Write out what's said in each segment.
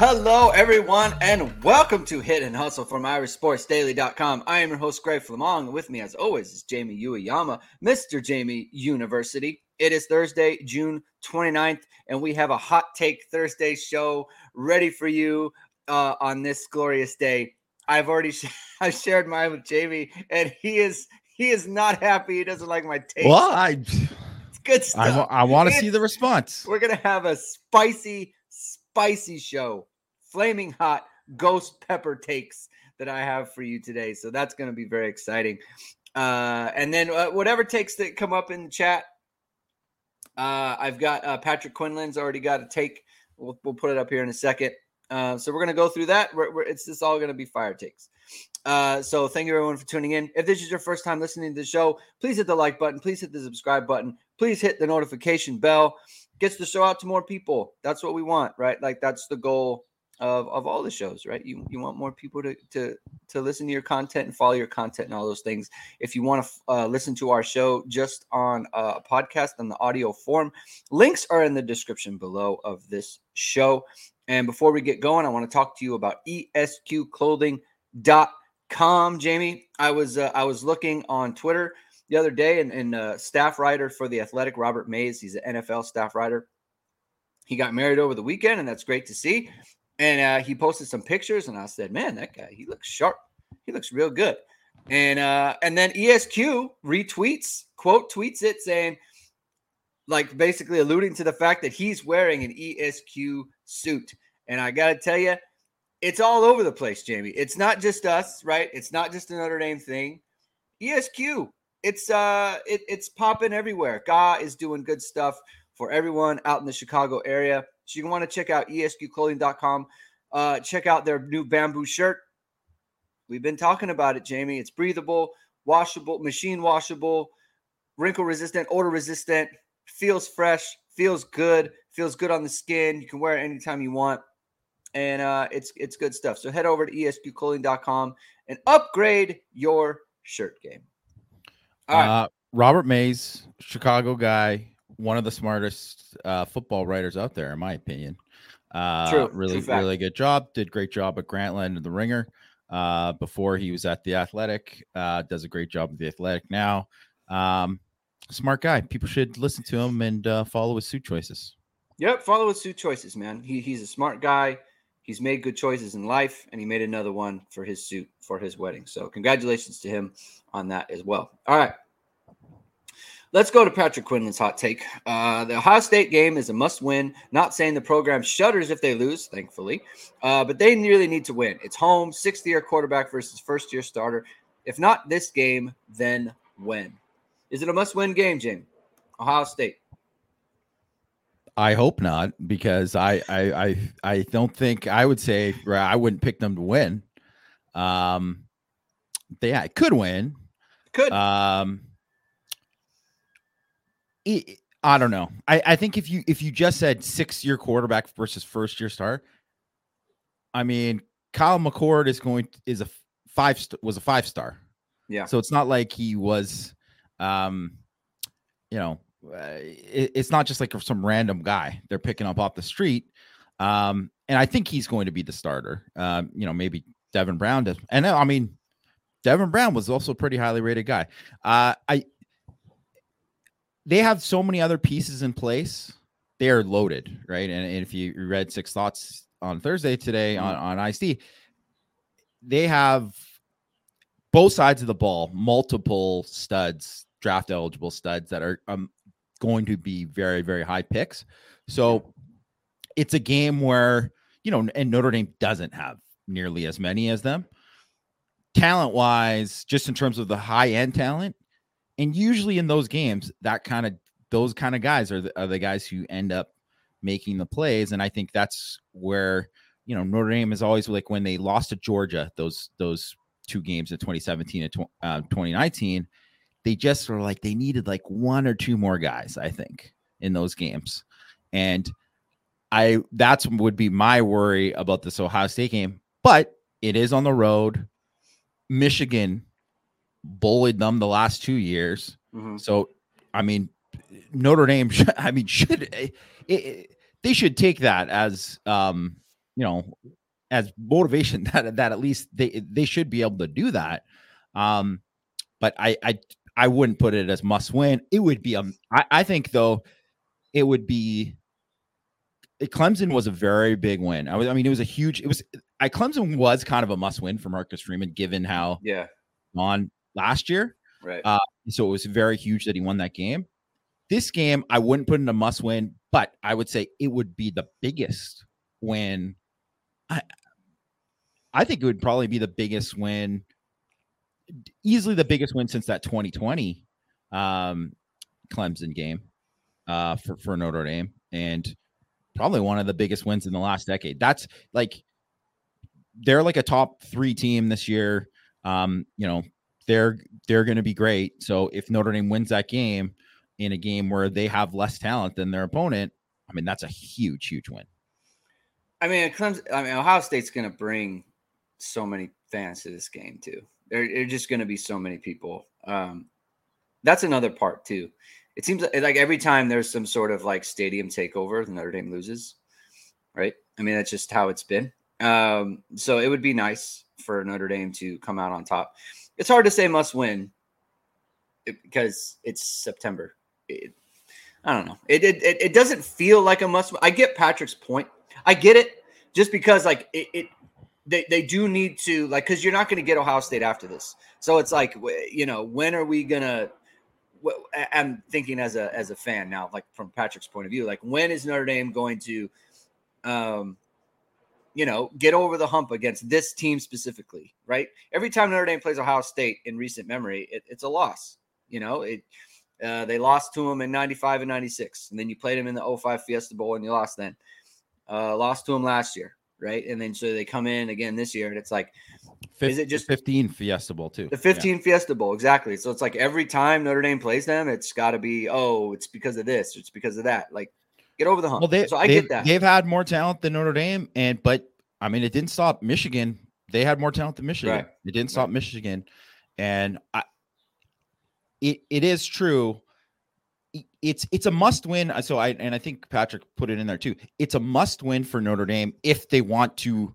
Hello, everyone, and welcome to Hit and Hustle from IrishSportsDaily.com. I am your host, Greg Flammang, and with me, as always, is Jamie Uyeyama, Mr. Jamie University. It is Thursday, June 29th, and we have a Hot Take Thursday show ready for you uh, on this glorious day. I've already sh- I shared mine with Jamie, and he is he is not happy. He doesn't like my take. Well, I it's good stuff. I, I want to see the response. We're gonna have a spicy, spicy show, flaming hot ghost pepper takes that I have for you today. So that's gonna be very exciting. Uh, and then uh, whatever takes that come up in the chat, uh, I've got uh, Patrick Quinlan's already got a take. We'll, we'll put it up here in a second. Uh, so we're gonna go through that. We're, we're, it's just all gonna be fire takes. Uh, so thank you everyone for tuning in. If this is your first time listening to the show, please hit the like button. Please hit the subscribe button. Please hit the notification bell. Gets the show out to more people. That's what we want, right? Like that's the goal of, of all the shows, right? You you want more people to to to listen to your content and follow your content and all those things. If you want to uh, listen to our show just on a podcast on the audio form, links are in the description below of this show. And before we get going, I want to talk to you about esqclothing.com. Jamie, I was uh, I was looking on Twitter the other day, and, and uh, staff writer for the Athletic, Robert Mays, he's an NFL staff writer. He got married over the weekend, and that's great to see. And uh, he posted some pictures, and I said, "Man, that guy, he looks sharp. He looks real good." And uh, and then ESQ retweets, quote tweets it, saying, like basically alluding to the fact that he's wearing an ESQ suit. And I got to tell you, it's all over the place, Jamie. It's not just us, right? It's not just a Notre Dame thing. ESQ, it's uh, it, it's popping everywhere. Ga is doing good stuff for everyone out in the Chicago area. So you want to check out esqclothing.com. Uh, check out their new bamboo shirt. We've been talking about it, Jamie. It's breathable, washable, machine washable, wrinkle resistant, odor resistant, feels fresh, feels good, feels good on the skin. You can wear it anytime you want. And uh, it's it's good stuff. So head over to esqclothing.com and upgrade your shirt game. All right. Uh, Robert Mays, Chicago guy, one of the smartest uh, football writers out there, in my opinion. Uh, True, really, true really good job. Did great job at Grantland and the Ringer. Uh, before he was at the Athletic, uh, does a great job with the Athletic now. Um, smart guy. People should listen to him and uh, follow his suit choices. Yep, follow his suit choices, man. He, he's a smart guy. He's made good choices in life, and he made another one for his suit for his wedding. So, congratulations to him on that as well. All right. Let's go to Patrick Quinlan's hot take. Uh, the Ohio State game is a must win. Not saying the program shudders if they lose, thankfully, uh, but they really need to win. It's home, sixth year quarterback versus first year starter. If not this game, then when? Is it a must win game, Jamie? Ohio State. I hope not, because I I I, I don't think I would say I wouldn't pick them to win. Um, they I could win. Could. Um, I, I don't know. I, I think if you if you just said six year quarterback versus first year star, I mean Kyle McCord is going is a five was a five star. yeah. So it's not like he was, um, you know, uh, it, it's not just like some random guy they're picking up off the street. Um, and I think he's going to be the starter. Um, you know, maybe Devin Brown does. And I mean, Devin Brown was also a pretty highly rated guy. Uh, I they have so many other pieces in place. They are loaded, right? And, and if you read Six Thoughts on Thursday today on on ISD, they have both sides of the ball, multiple studs, draft eligible studs that are um, going to be very, very high picks. So it's a game where, you know, and Notre Dame doesn't have nearly as many as them. Talent wise, just in terms of the high end talent, and usually in those games, that kind of those kind of guys are the, are the guys who end up making the plays. And I think that's where you know Notre Dame is always like when they lost to Georgia those those two games in 2017 and tw- uh, 2019 they just were like they needed like one or two more guys i think in those games and i that's would be my worry about this ohio state game but it is on the road michigan bullied them the last two years Mhm. so i mean notre dame i mean should it, it, they should take that as um you know, as motivation that that at least they they should be able to do that. Um, but I I I wouldn't put it as must win. It would be um I, I think though it would be Clemson was a very big win. I, was, I mean, it was a huge. It was. I Clemson was kind of a must win for Marcus Freeman, given how yeah on last year. Right. Uh, so it was very huge that he won that game. This game, I wouldn't put in a must win, but I would say it would be the biggest win. I, I think it would probably be the biggest win, easily the biggest win since that 2020 um, Clemson game uh, for for Notre Dame, and probably one of the biggest wins in the last decade. That's like they're like a top three team this year. Um, you know, they're they're going to be great. So if Notre Dame wins that game in a game where they have less talent than their opponent, I mean that's a huge, huge win. I mean, Clemson. I mean, Ohio State's going to bring so many fans to this game too. There, are just going to be so many people. Um, that's another part too. It seems like, every time there's some sort of like stadium takeover, Notre Dame loses. Right. I mean, that's just how it's been. Um, so it would be nice for Notre Dame to come out on top. It's hard to say must win because it's September. It, I don't know. It, it it doesn't feel like a must. I get Patrick's point. I get it, just because like it, it they they do need to like because you're not going to get Ohio State after this. So it's like you know when are we gonna? I'm thinking as a as a fan now, like from Patrick's point of view, like when is Notre Dame going to, um, you know, get over the hump against this team specifically, right? Every time Notre Dame plays Ohio State in recent memory, it, it's a loss. You know, it uh, they lost to them in 95 and 96. And then you played them in the 05 Fiesta Bowl and you lost then. Uh, lost to them last year, right? And then so they come in again this year and it's like, 15, is it just 15 Fiesta Bowl too? The 15 yeah. Fiesta Bowl, exactly. So it's like every time Notre Dame plays them, it's got to be, oh, it's because of this, it's because of that. Like, get over the hump. Well, they, so I get that. They've had more talent than Notre Dame, and but I mean, it didn't stop Michigan. They had more talent than Michigan. Right. It didn't stop right. Michigan, and I, it it is true. It's it's a must win. So I and I think Patrick put it in there too. It's a must win for Notre Dame if they want to,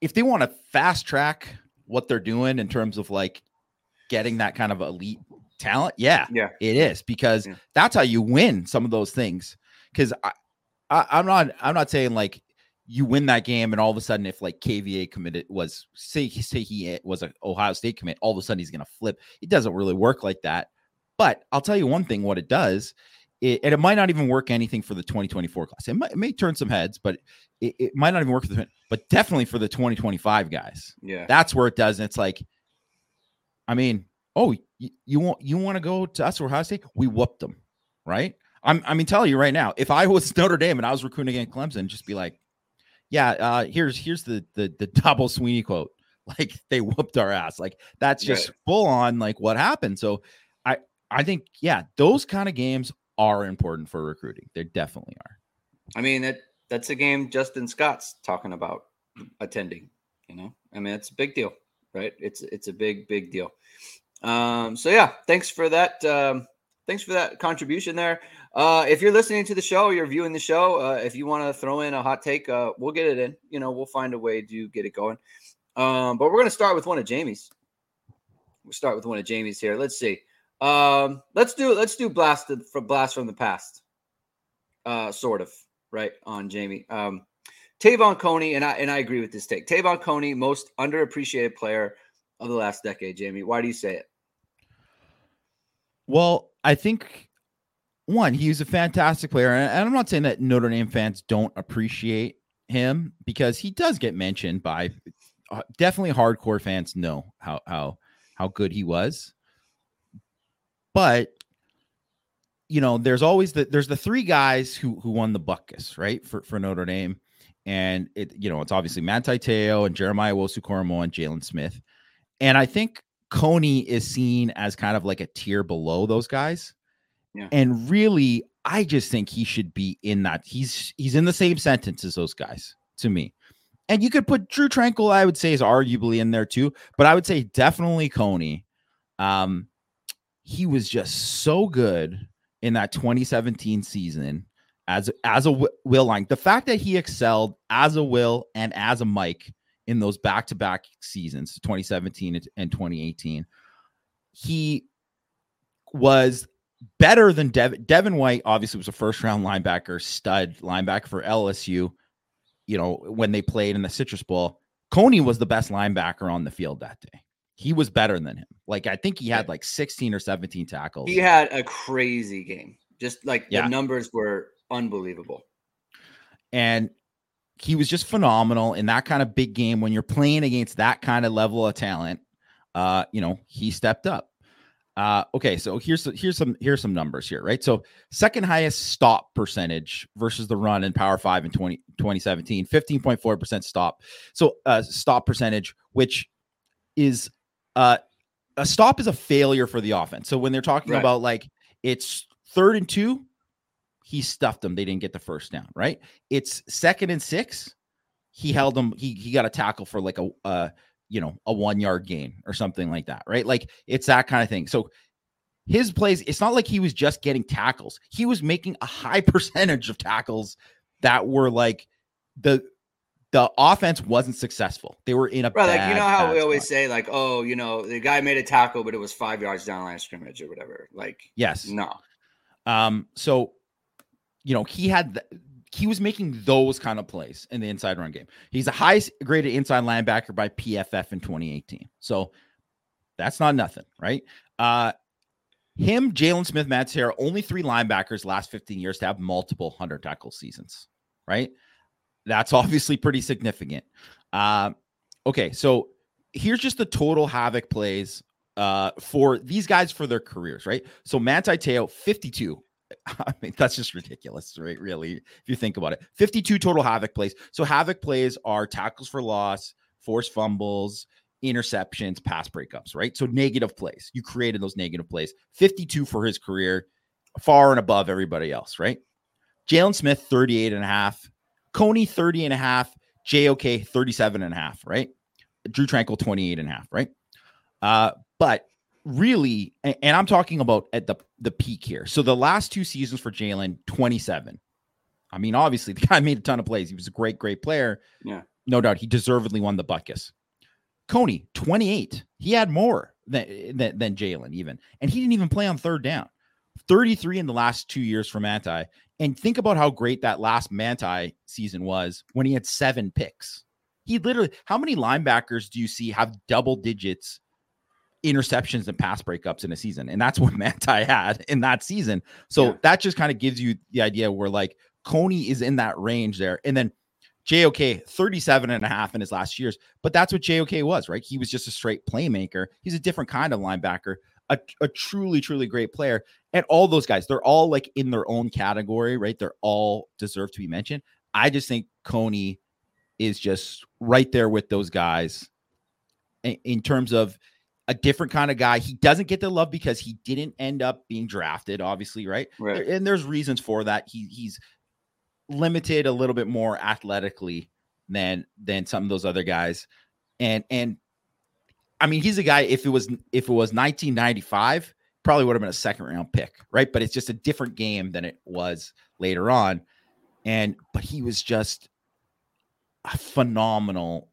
if they want to fast track what they're doing in terms of like getting that kind of elite talent. Yeah, yeah, it is because yeah. that's how you win some of those things. Because I, I, I'm not I'm not saying like you win that game and all of a sudden if like KVA committed was say say he was an Ohio State commit, all of a sudden he's going to flip. It doesn't really work like that. But I'll tell you one thing: what it does, it, and it might not even work anything for the 2024 class. It, might, it may turn some heads, but it, it, might not even work for the. But definitely for the 2025 guys. Yeah, that's where it does. And it's like, I mean, oh, you, you want you want to go to us or Ohio State? We whooped them, right? I'm I mean, telling you right now, if I was Notre Dame and I was recruiting against Clemson, just be like, yeah, uh, here's here's the the the Dabo Swinney quote. Like they whooped our ass. Like that's just right. full on like what happened. So I I think yeah, those kind of games are important for recruiting. They definitely are. I mean that that's a game Justin Scott's talking about attending. You know, I mean it's a big deal, right? It's it's a big big deal. Um, so yeah, thanks for that. Um, thanks for that contribution there. Uh, if you're listening to the show, you're viewing the show. Uh, if you want to throw in a hot take, uh, we'll get it in. You know, we'll find a way to get it going. Um, but we're going to start with one of Jamie's. We'll start with one of Jamie's here. Let's see. Um, let's do let's do blast from blast from the past. Uh, sort of right on Jamie. Um, Te'von Coney and I and I agree with this take. Te'von Coney, most underappreciated player of the last decade. Jamie, why do you say it? Well, I think one, he's a fantastic player. And I'm not saying that Notre Dame fans don't appreciate him because he does get mentioned by uh, definitely hardcore fans know how how how good he was. But you know, there's always the there's the three guys who who won the Butkus, right? For for Notre Dame. And it, you know, it's obviously Manti Te'o and Jeremiah Owusu-Koramoah and Jaylon Smith. And I think Coney is seen as kind of like a tier below those guys. And really, I just think he should be in that. He's he's in the same sentence as those guys to me. And you could put Drue Tranquill, I would say, is arguably in there too. But I would say definitely Coney. Um, he was just so good in that 2017 season. as as a will line. The fact that he excelled as a will and as a Mike in those back to back seasons, 2017 and 2018, he was better than Dev- Devin White. Obviously, was a first round linebacker, stud linebacker for LSU. You know when they played in the Citrus Bowl, Coney was the best linebacker on the field that day. He was better than him. Like I think he had like 16 or 17 tackles. He had a crazy game. Just like Yeah. the numbers were unbelievable. and he was just phenomenal in that kind of big game when you're playing against that kind of level of talent. Uh, you know, he stepped up. Uh, okay, so here's here's some here's some numbers here, right? So second highest stop percentage versus the run in Power Five in 20, 2017, 15.4% stop. So uh stop percentage, which is uh a stop is a failure for the offense. So when they're talking Right. about like it's third and two, he stuffed them. They didn't get the first down, right? It's second and six. He held them. He he got a tackle for like a uh you know a one yard gain or something like that, right? Like it's that kind of thing. So his plays, it's not like he was just getting tackles. He was making a high percentage of tackles that were like the the offense wasn't successful. They were in a Right, like you know how we always spot. say, like, oh, you know, the guy made a tackle, but it was five yards down the line of scrimmage or whatever. Like, yes. no, Um, so you know, he had th- he was making those kind of plays in the inside run game. He's the highest graded inside linebacker by PFF in 2018. So that's not nothing, right? Uh him, Jaylon Smith, Matt Sarah, only three linebackers last 15 years to have multiple 100 tackle seasons, right? That's obviously pretty significant. Um, okay, so here's just the total havoc plays uh, for these guys for their careers, right? So Manti Teo, 52. I mean, that's just ridiculous, right? Really, if you think about it, 52 total havoc plays. So havoc plays are tackles for loss, forced fumbles, interceptions, pass breakups, right? So negative plays. You created those negative plays. 52 for his career, far and above everybody else, right? Jaylon Smith, 38 and a half. Coney, 30 and a half. JOK, 37 and a half, right? Drue Tranquill, 28 and a half, right? Uh, but really, and I'm talking about at the, the peak here. So the last two seasons for Jaylon, 27. I mean, obviously, the guy made a ton of plays. He was a great, great player. Yeah. No doubt. He deservedly won the Butkus. Coney, 28. He had more than, than, than Jaylon, even. And he didn't even play on third down. 33 in the last two years for Manti. And think about how great that last Manti season was when he had seven picks. He literally, how many linebackers do you see have double digits interceptions and pass breakups in a season? And that's what Manti had in that season. So Yeah. that just kind of gives you the idea where like Coney is in that range there. And then JOK 37 and a half in his last years, but that's what JOK was, right? He was just a straight playmaker. He's a different kind of linebacker, a, a truly, truly great player. And all those guys, they're all like in their own category, right? They're all deserve to be mentioned. I just think Coney is just right there with those guys in, in terms of a different kind of guy. He doesn't get the love because he didn't end up being drafted, obviously, right? right. And there's reasons for that. He he's limited a little bit more athletically than than some of those other guys. And and I mean, he's a guy. If it was if it was 1995, probably would have been a second round pick, right? But it's just a different game than it was later on. And but he was just a phenomenal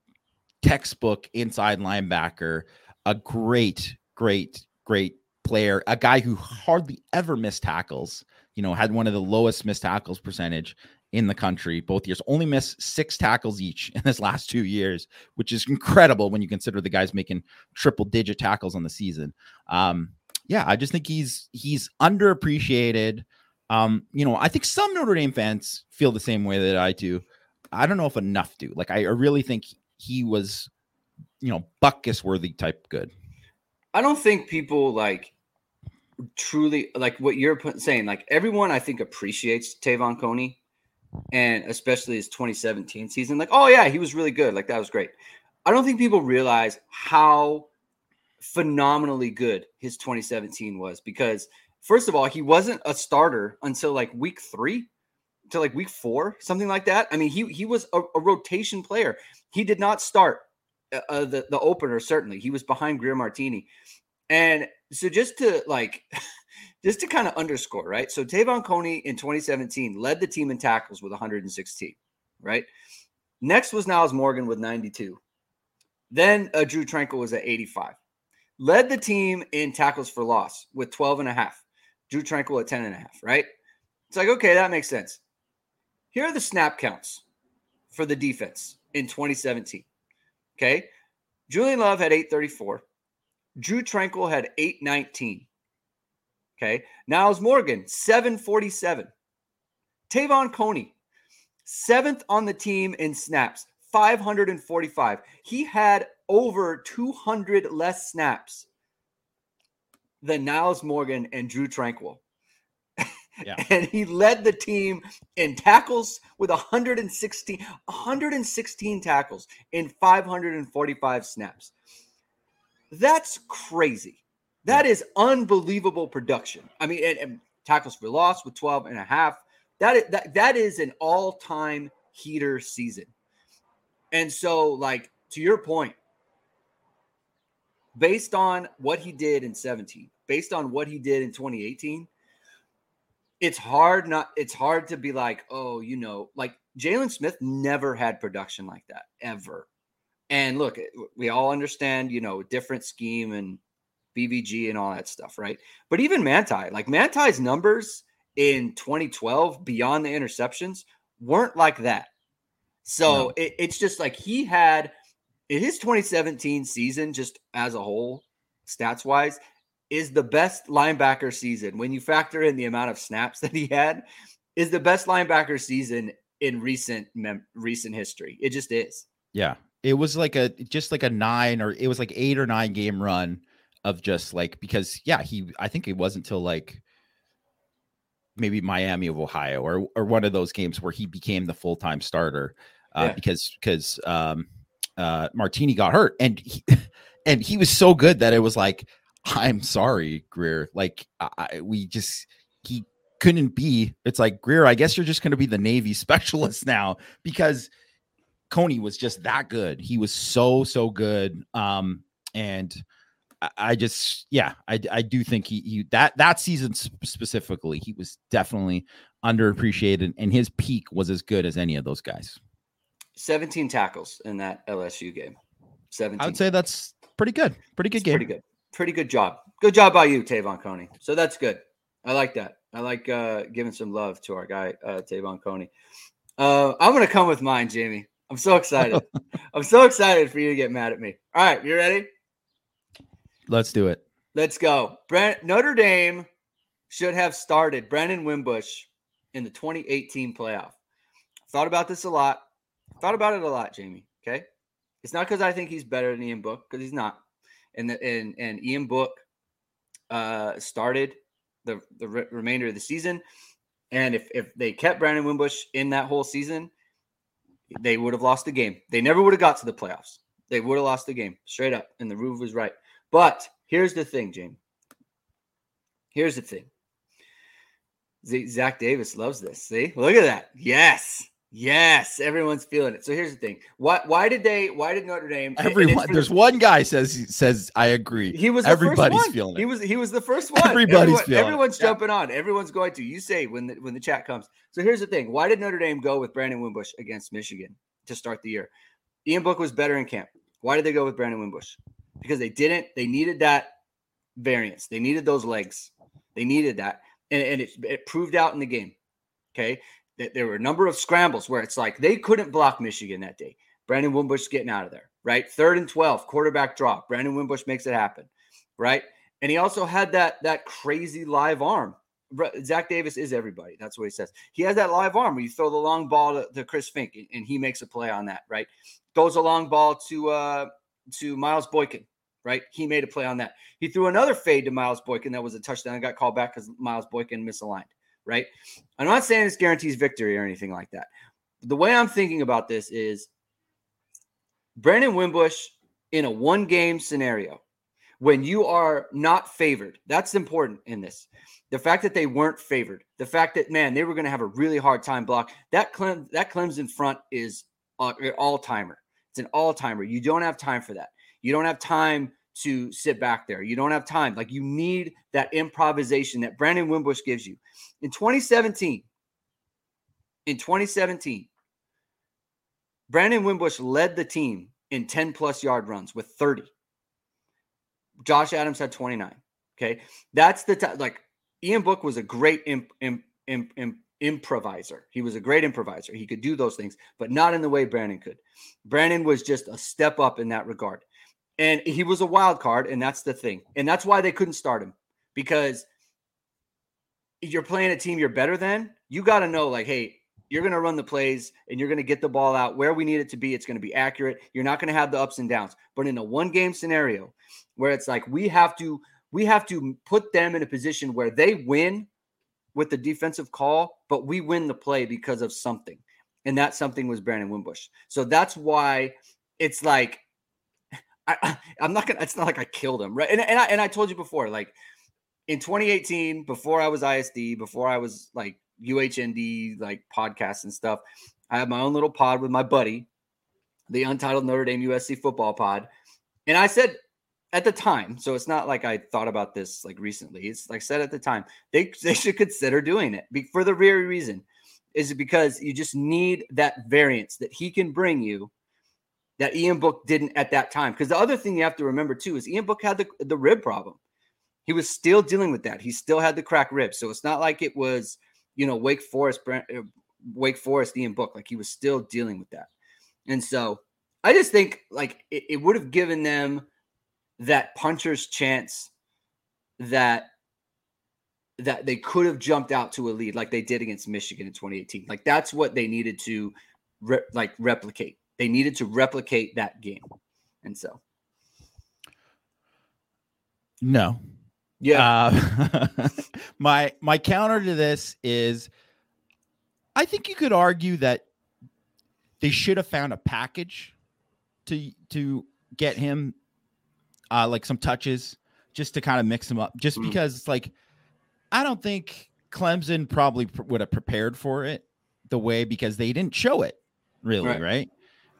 textbook inside linebacker, a great, great, great player, a guy who hardly ever missed tackles. You know, had one of the lowest missed tackles percentage in the country both years. Only missed six tackles each in his last two years, which is incredible when you consider the guy's making triple digit tackles on the season. Um, yeah, I just think he's he's underappreciated. Um, you know, I think some Notre Dame fans feel the same way that I do. I don't know if enough do. Like, I I really think he was, you know, Butkus worthy type good. I don't think people like truly like what you're saying. Like everyone, I think appreciates Te'von Coney, and especially his 2017 season. Like, oh yeah, he was really good. Like that was great. I don't think people realize how phenomenally good his 2017 was because first of all, he wasn't a starter until like week three, to like week four, something like that. I mean, he he was a, a rotation player. He did not start uh, uh, the the opener. Certainly, he was behind Greer Martini, and so just to like just to kind of underscore, right? So Te'von Coney in 2017 led the team in tackles with 116, right? Next was Nyles Morgan with 92. Then uh, Drue Tranquill was at 85. Led the team in tackles for loss with 12 and a half. Drue Tranquill at 10 and a half, right? It's like, okay, that makes sense. Here are the snap counts for the defense in 2017. Okay. Julian Love had 834. Drue Tranquill had 819. Okay. Nyles Morgan, 747. Te'von Coney, seventh on the team in snaps, 545. He had over 200 less snaps than Nyles Morgan and Drue Tranquill. Yeah. and he led the team in tackles with 116 116 tackles in 545 snaps. That's crazy. That yeah. is unbelievable production. I mean, and, and, tackles for loss with 12 and a half. That is, that, that is an all-time heater season. And so, like, to your point, based on what he did in 17, based on what he did in 2018, it's hard not it's hard to be like, oh, you know, like Jaylon Smith never had production like that ever. And look, we all understand, you know, different scheme and BVG and all that stuff, right? But even Manti, like Manti's numbers in 2012 beyond the interceptions weren't like that. So no. it, it's just like he had in his 2017 season, just as a whole, stats wise, is the best linebacker season when you factor in the amount of snaps that he had is the best linebacker season in recent mem- recent history. It just is. Yeah. It was like a just like a 9 or it was like 8 or 9 game run of just like because yeah, he I think it wasn't until like maybe Miami of Ohio or or one of those games where he became the full-time starter uh, yeah. because because um uh Martini got hurt and he, and he was so good that it was like I'm sorry, Greer. Like I, we just he couldn't be. It's like Greer. I guess you're just going to be the Navy specialist now because Coney was just that good. He was so so good. Um, and I, I just yeah, I I do think he he that that season specifically he was definitely underappreciated, and his peak was as good as any of those guys. 17 tackles in that LSU game. 17. I would say that's pretty good. Pretty good it's game. Pretty good pretty good job. Good job by you, Te'von Coney. So that's good. I like that. I like uh, giving some love to our guy, uh, Te'von Coney. Uh, I'm going to come with mine, Jamie. I'm so excited. I'm so excited for you to get mad at me. All right, you ready? Let's do it. Let's go. Brent, Notre Dame should have started Brandon Wimbush in the 2018 playoff. Thought about this a lot. Thought about it a lot, Jamie. Okay. It's not because I think he's better than Ian Book, because he's not and the, and and Ian Book uh, started the the re- remainder of the season. And if if they kept Brandon Wimbush in that whole season, they would have lost the game. They never would have got to the playoffs. They would have lost the game straight up. And the roof was right. But here's the thing, Jamie. Here's the thing. Zach Davis loves this. See, look at that. Yes. Yes, everyone's feeling it. So here's the thing: why why did they? Why did Notre Dame? Everyone, there's the, one guy says says I agree. He was everybody's feeling it. He was he was the first one. Everybody's Everyone, feeling. Everyone's it. jumping yeah. on. Everyone's going to. You say when the when the chat comes. So here's the thing: why did Notre Dame go with Brandon Wimbush against Michigan to start the year? Ian Book was better in camp. Why did they go with Brandon Wimbush? Because they didn't. They needed that variance. They needed those legs. They needed that, and, and it, it proved out in the game. Okay there were a number of scrambles where it's like they couldn't block Michigan that day. Brandon Wimbush getting out of there, right? Third and 12, quarterback drop. Brandon Wimbush makes it happen, right? And he also had that that crazy live arm. Zach Davis is everybody. That's what he says. He has that live arm where you throw the long ball to, to Chris Finke and, and, he makes a play on that, right? Throws a long ball to uh to Miles Boykin, right? He made a play on that. He threw another fade to Miles Boykin that was a touchdown and got called back because Miles Boykin misaligned right? I'm not saying this guarantees victory or anything like that. The way I'm thinking about this is Brandon Wimbush in a one game scenario when you are not favored. That's important in this. The fact that they weren't favored, the fact that man, they were going to have a really hard time block. That Clem, that Clemson front is uh, an all timer. It's an all timer. You don't have time for that. You don't have time to sit back there. You don't have time. Like you need that improvisation that Brandon Wimbush gives you. In 2017, in 2017, Brandon Wimbush led the team in 10 plus yard runs with 30. Josh Adams had 29. Okay. That's the. Like Ian Book was a great imp, imp, imp, improviser. He was a great improviser. He could do those things, but not in the way Brandon could. Brandon was just a step up in that regard. And he was a wild card, and that's the thing. And that's why they couldn't start him because you're playing a team you're better than. You got to know, like, hey, you're going to run the plays and you're going to get the ball out where we need it to be. It's going to be accurate. You're not going to have the ups and downs. But in a one game scenario where it's like we have to we have to put them in a position where they win with the defensive call, but we win the play because of something. And that something was Brandon Wimbush. So that's why it's like I, am not gonna. It's not like I killed him, right? And and I and I told you before, like in 2018, before I was ISD, before I was like UHND like podcasts and stuff. I had my own little pod with my buddy, the Untitled Notre Dame USC Football Pod, and I said at the time, so it's not like I thought about this like recently. It's like said at the time, they they should consider doing it for the very reason is because you just need that variance that he can bring you that Ian Book didn't at that time. Because the other thing you have to remember too is Ian Book had the, the rib problem. He was still dealing with that. He still had the crack rib. So it's not like it was you know, Wake Forest, uh, Wake Forest, Ian Book, like he was still dealing with that. And so I just think like it, it would have given them that puncher's chance that that they could have jumped out to a lead like they did against Michigan in 2018. Like that's what they needed to re- like replicate. They needed to replicate that game. And so no, yeah. Uh, my my counter to this is I think you could argue that they should have found a package to to get him uh like some touches just to kind of mix him up just mm. because like I don't think Clemson probably pr- would have prepared for it the way because they didn't show it really, right? right?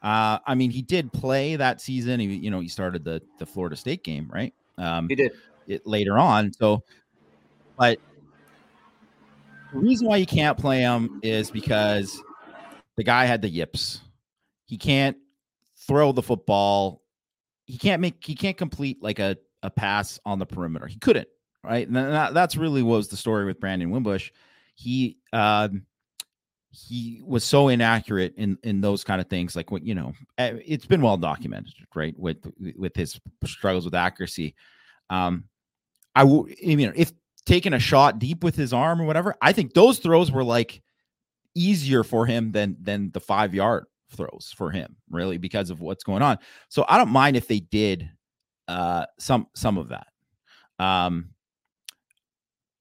Uh, I mean, he did play that season. He, you know, he started the the Florida State game, right? Um, he did it later on. So, but the reason why you can't play him is because the guy had the yips. He can't throw the football. He can't make. He can't complete like a a pass on the perimeter. He couldn't. Right. And that, that's really was the story with Brandon Wimbush. He um, he was so inaccurate in in those kind of things. Like what you know, eh, it's been well documented, right? With with his struggles with accuracy. Um, I would, I mean, if taking a shot deep with his arm or whatever, I think those throws were like easier for him than than the five yard throws for him, really, because of what's going on. So I don't mind if they did uh some some of that. Um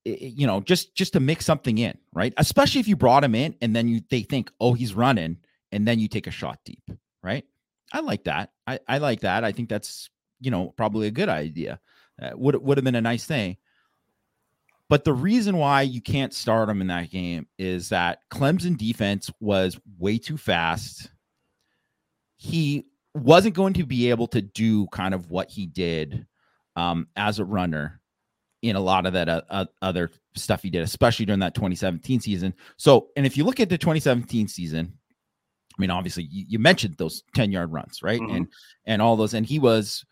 you know, just just to mix something in, right? Especially if you brought him in and then you they think, oh, he's running, and then you take a shot deep, right? I like that. I, I like that. I think that's you know probably a good idea. Uh, would would have been a nice thing. But the reason why you can't start him in that game is that Clemson defense was way too fast. He wasn't going to be able to do kind of what he did um, as a runner in a lot of that uh, uh, other stuff he did, especially during that 2017 season. So, and if you look at the 2017 season, I mean, obviously you, you mentioned those 10 yard runs, right? Mm-hmm. And and all those, and he was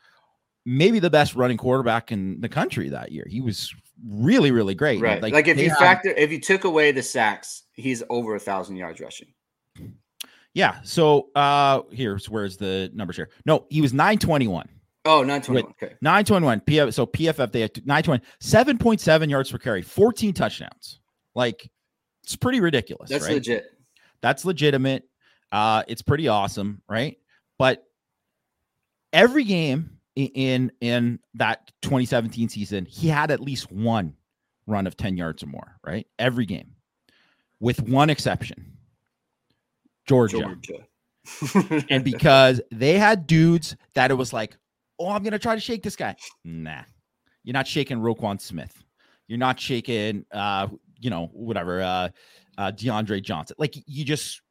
maybe the best running quarterback in the country that year. He was really, really great. Right. Like, like if you factor, if you took away the sacks, he's over a thousand yards rushing. Yeah. So uh here's where's the numbers here. No, he was 921. Oh, 921. Okay. 921. PF, so PFF, they had 920, 7.7 yards per carry, 14 touchdowns. Like it's pretty ridiculous. That's right? legit. That's legitimate. Uh, it's pretty awesome, right? But every game in in that 2017 season, he had at least one run of 10 yards or more, right? Every game. With one exception. Georgia. Georgia. and because they had dudes that it was like, "Oh, I'm going to try to shake this guy." Nah. You're not shaking Roquan Smith. You're not shaking uh, you know, whatever, uh uh DeAndre Johnson. Like you just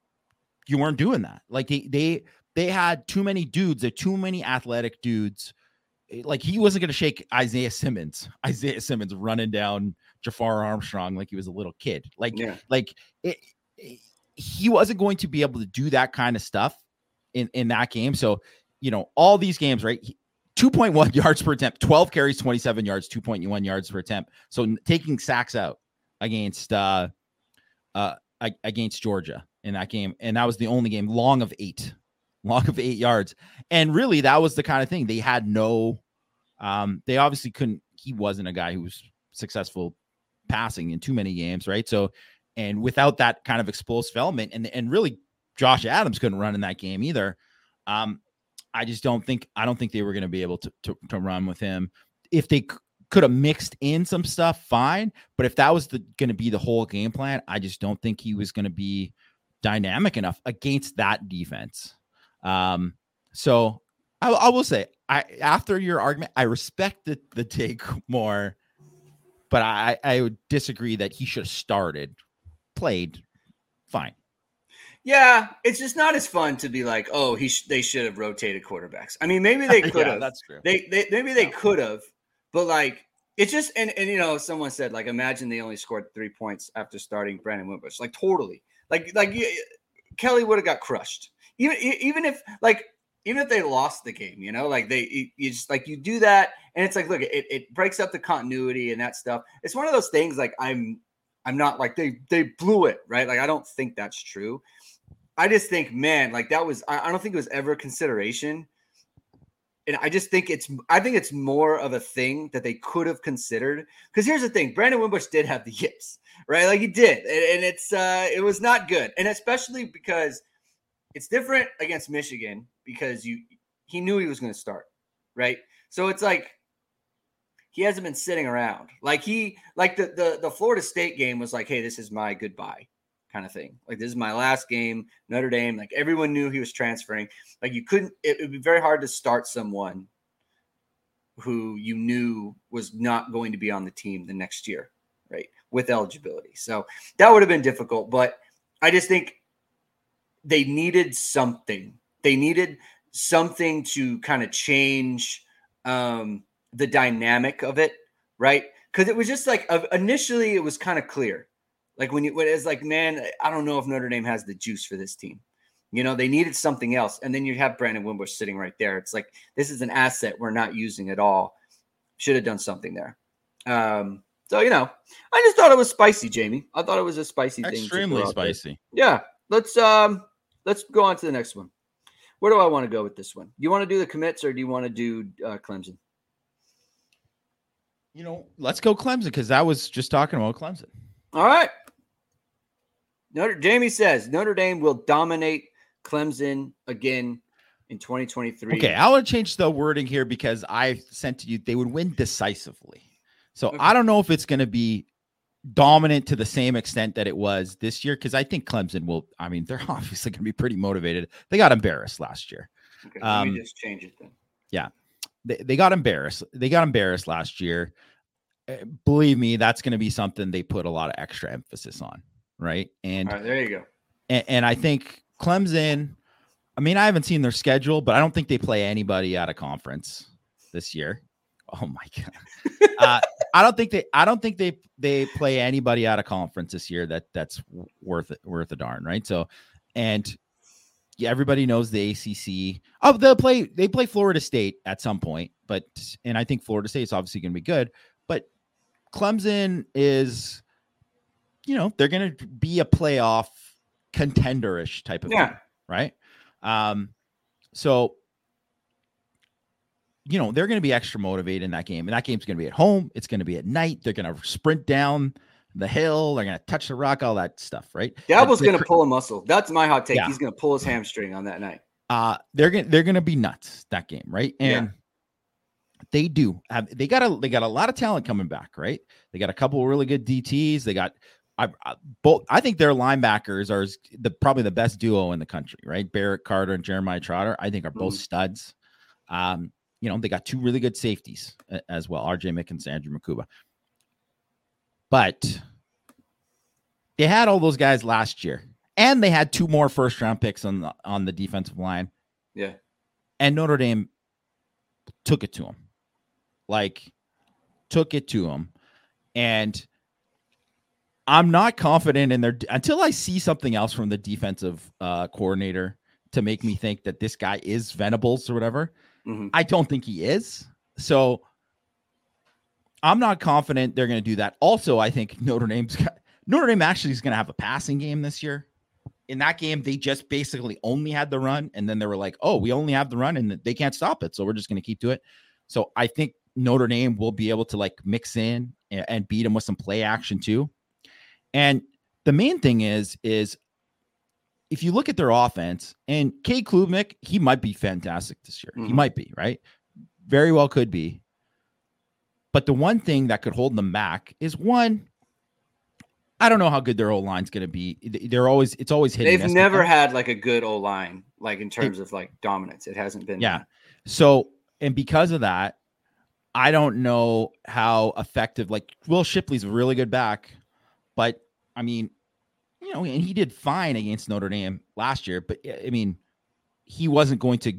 you weren't doing that. Like they they they had too many dudes, they too many athletic dudes like he wasn't going to shake Isaiah Simmons. Isaiah Simmons running down Jafar Armstrong like he was a little kid. Like, Yeah. like it, it- he wasn't going to be able to do that kind of stuff in in that game. So, you know, all these games, right? He- 2.1 yards per attempt, 12 carries, 27 yards, 2.1 yards per attempt. So taking sacks out against uh uh against Georgia in that game, and that was the only game long of eight, long of eight yards. And really, that was the kind of thing they had no. Um, they obviously couldn't. He wasn't a guy who was successful passing in too many games, right? So, and without that kind of explosive element, and and really, Josh Adams couldn't run in that game either. Um, I just don't think I don't think they were going to be able to, to to run with him. If they c- could have mixed in some stuff, fine. But if that was going to be the whole game plan, I just don't think he was going to be dynamic enough against that defense. Um, so I, I will say, I after your argument, I respect the, the take more, but I I would disagree that he should have started, played, fine. Yeah, it's just not as fun to be like, oh, he sh- they should have rotated quarterbacks. I mean, maybe they could Yeah, have. that's true. They, they maybe they Yeah. could have, but like it's just and and you know someone said like imagine they only scored three points after starting Brandon Wimbush like totally like like Kelly would have got crushed even even if like even if they lost the game you know like they you- you just like you do that and it's like look it, it breaks up the continuity and that stuff it's one of those things like I'm I'm not like they they blew it right like I don't think that's true I just think man like that was I, I don't think it was ever a consideration and I just think it's I think it's more of a thing that they could have considered. Because here's the thing: Brandon Wimbush did have the yips, right? Like he did, and, and it's uh it was not good, and especially because it's different against Michigan because you he knew he was going to start, right? So it's like he hasn't been sitting around. Like he like the the the Florida State game was like, hey, this is my goodbye kind of thing. Like this is my last game, Notre Dame. Like everyone knew he was transferring. Like you couldn't. It would be very hard to start someone who you knew was not going to be on the team the next year, right? With eligibility. So that would have been difficult. But I just think they needed something. They needed something to kind of change um, the dynamic of it, right? Because it was just like uh, initially it was kind of clear, like when you when it's like, man, I don't know if Notre Dame has the juice for this team. You know, they needed something else, and then you have Brandon Wimbush sitting right there. It's like this is an asset we're not using at all. Should have done something there. Um, so you know, I just thought it was spicy, Jamie. I thought it was a spicy thing. Extremely out there. spicy. Yeah, let's um let's go on to the next one. Where do I want to go with this one? Do you want to do the commits or do you want to do uh, Clemson? You know, let's go Clemson because I was just talking about Clemson. All right. Notre Jamie says Notre Dame will dominate Clemson again in 2023. Okay, I want to change the wording here because I sent to you they would win decisively. So Okay. I don't know if it's going to be dominant to the same extent that it was this year because I think Clemson will. I mean, they're obviously going to be pretty motivated. They got embarrassed last year. Okay, let um, me just change it then. They, they got embarrassed. They got embarrassed last year. Uh, Believe me, that's going to be something they put a lot of extra emphasis on, right? And right, there you go. and, and I think Clemson. I mean, I haven't seen their schedule, but I don't think they play anybody out of conference this year. Oh my god! uh, I don't think they. I don't think they they play anybody out of conference this year. That that's worth it, worth a darn, right? So, and yeah, everybody knows the ACC. Oh, they'll play. They play Florida State at some point, but and I think Florida State is obviously going to be good. But Clemson is, you know, they're going to be a playoff contenderish type of Yeah. team, right? Um, so you know they're going to be extra motivated in that game, and that game's going to be at home. It's going to be at night. They're going to sprint down the hill. They're going to touch the rock, all that stuff, right? Dabo's going to pull a muscle. That's my hot take. Yeah. He's going to pull his hamstring on that night. uh they're gonna they're gonna be nuts that game, right? Yeah. And they do have they got a they got a lot of talent coming back, right? They got a couple of really good DTs. They got I, I both I think their linebackers are the probably the best duo in the country, right? Barrett Carter and Jeremiah Trotter, I think are both Mhm. studs. Um, you know, they got two really good safeties as well, RJ Mickens, and Andrew Mukuba. But they had all those guys last year, and they had two more first round picks on the on the defensive line Yeah. and Notre Dame took it to them, like took it to him. And I'm not confident in their until I see something else from the defensive uh, coordinator to make me think that this guy is Venables or whatever. Mm-hmm. I don't think he is. So I'm not confident they're going to do that. Also, I think Notre Dame's Notre Dame actually is going to have a passing game this year. In that game, they just basically only had the run, and then they were like, "Oh, we only have the run, and they can't stop it, so we're just going to keep to it." So I think Notre Dame will be able to like mix in and, and beat them with some play action too. And the main thing is, is if you look at their offense, and Cade Klubnik, he might be fantastic this year. Mm-hmm. He might be right, very well could be. But the one thing that could hold them back is one, I don't know how good their O line's going to be. They're always it's always hitting. They've never had like a good O line, like in terms it, of like dominance. It hasn't been. Yeah. So and because of that, I don't know how effective. Like Will Shipley's a really good back, but I mean, you know, and he did fine against Notre Dame last year. But I mean, he wasn't going to.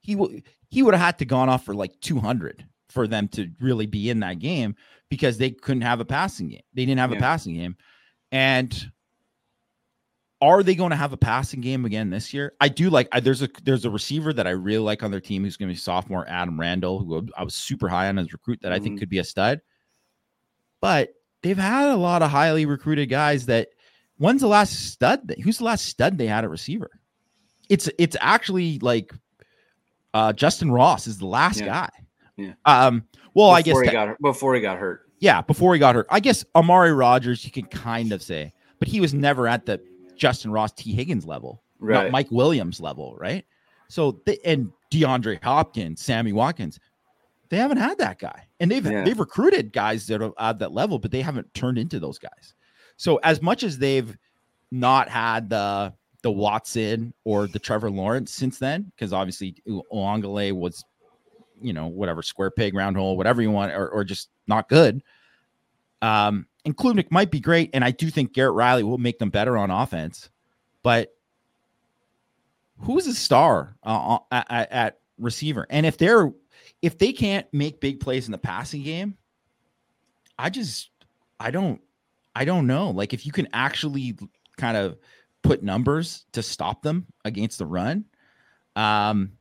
He he would have had to gone off for like two hundred for them to really be in that game because they couldn't have a passing game. They didn't have yeah. a passing game. And are they going to have a passing game again this year? I do like. I, there's a there's a receiver that I really like on their team who's going to be sophomore Adam Randall, who I was super high on as recruit that mm-hmm. I think mm-hmm. could be a stud. But they've had a lot of highly recruited guys that. When's the last stud? That, who's the last stud they had at receiver? It's it's actually like uh, Justin Ross is the last yeah. guy. Yeah. Um. Well, before I guess he got before he got hurt. Yeah, before he got hurt. I guess Amari Rodgers, you can kind of say, but he was never at the Justin Ross, Tee Higgins level, right? Mike Williams level, right? So they, and DeAndre Hopkins, Sammy Watkins, they haven't had that guy, and they've yeah. they've recruited guys that are at that level, but they haven't turned into those guys. So as much as they've not had the the Watson or the Trevor Lawrence since then, because obviously Uiagalelei was you know, whatever square peg, round hole, whatever you want, or, or just not good. Um, and Klubnik might be great, and I do think Garrett Riley will make them better on offense. But who's a star uh, uh at, at receiver? And if they're if they can't make big plays in the passing game, I just I don't I don't know. Like if you can actually kind of put numbers to stop them against the run, um,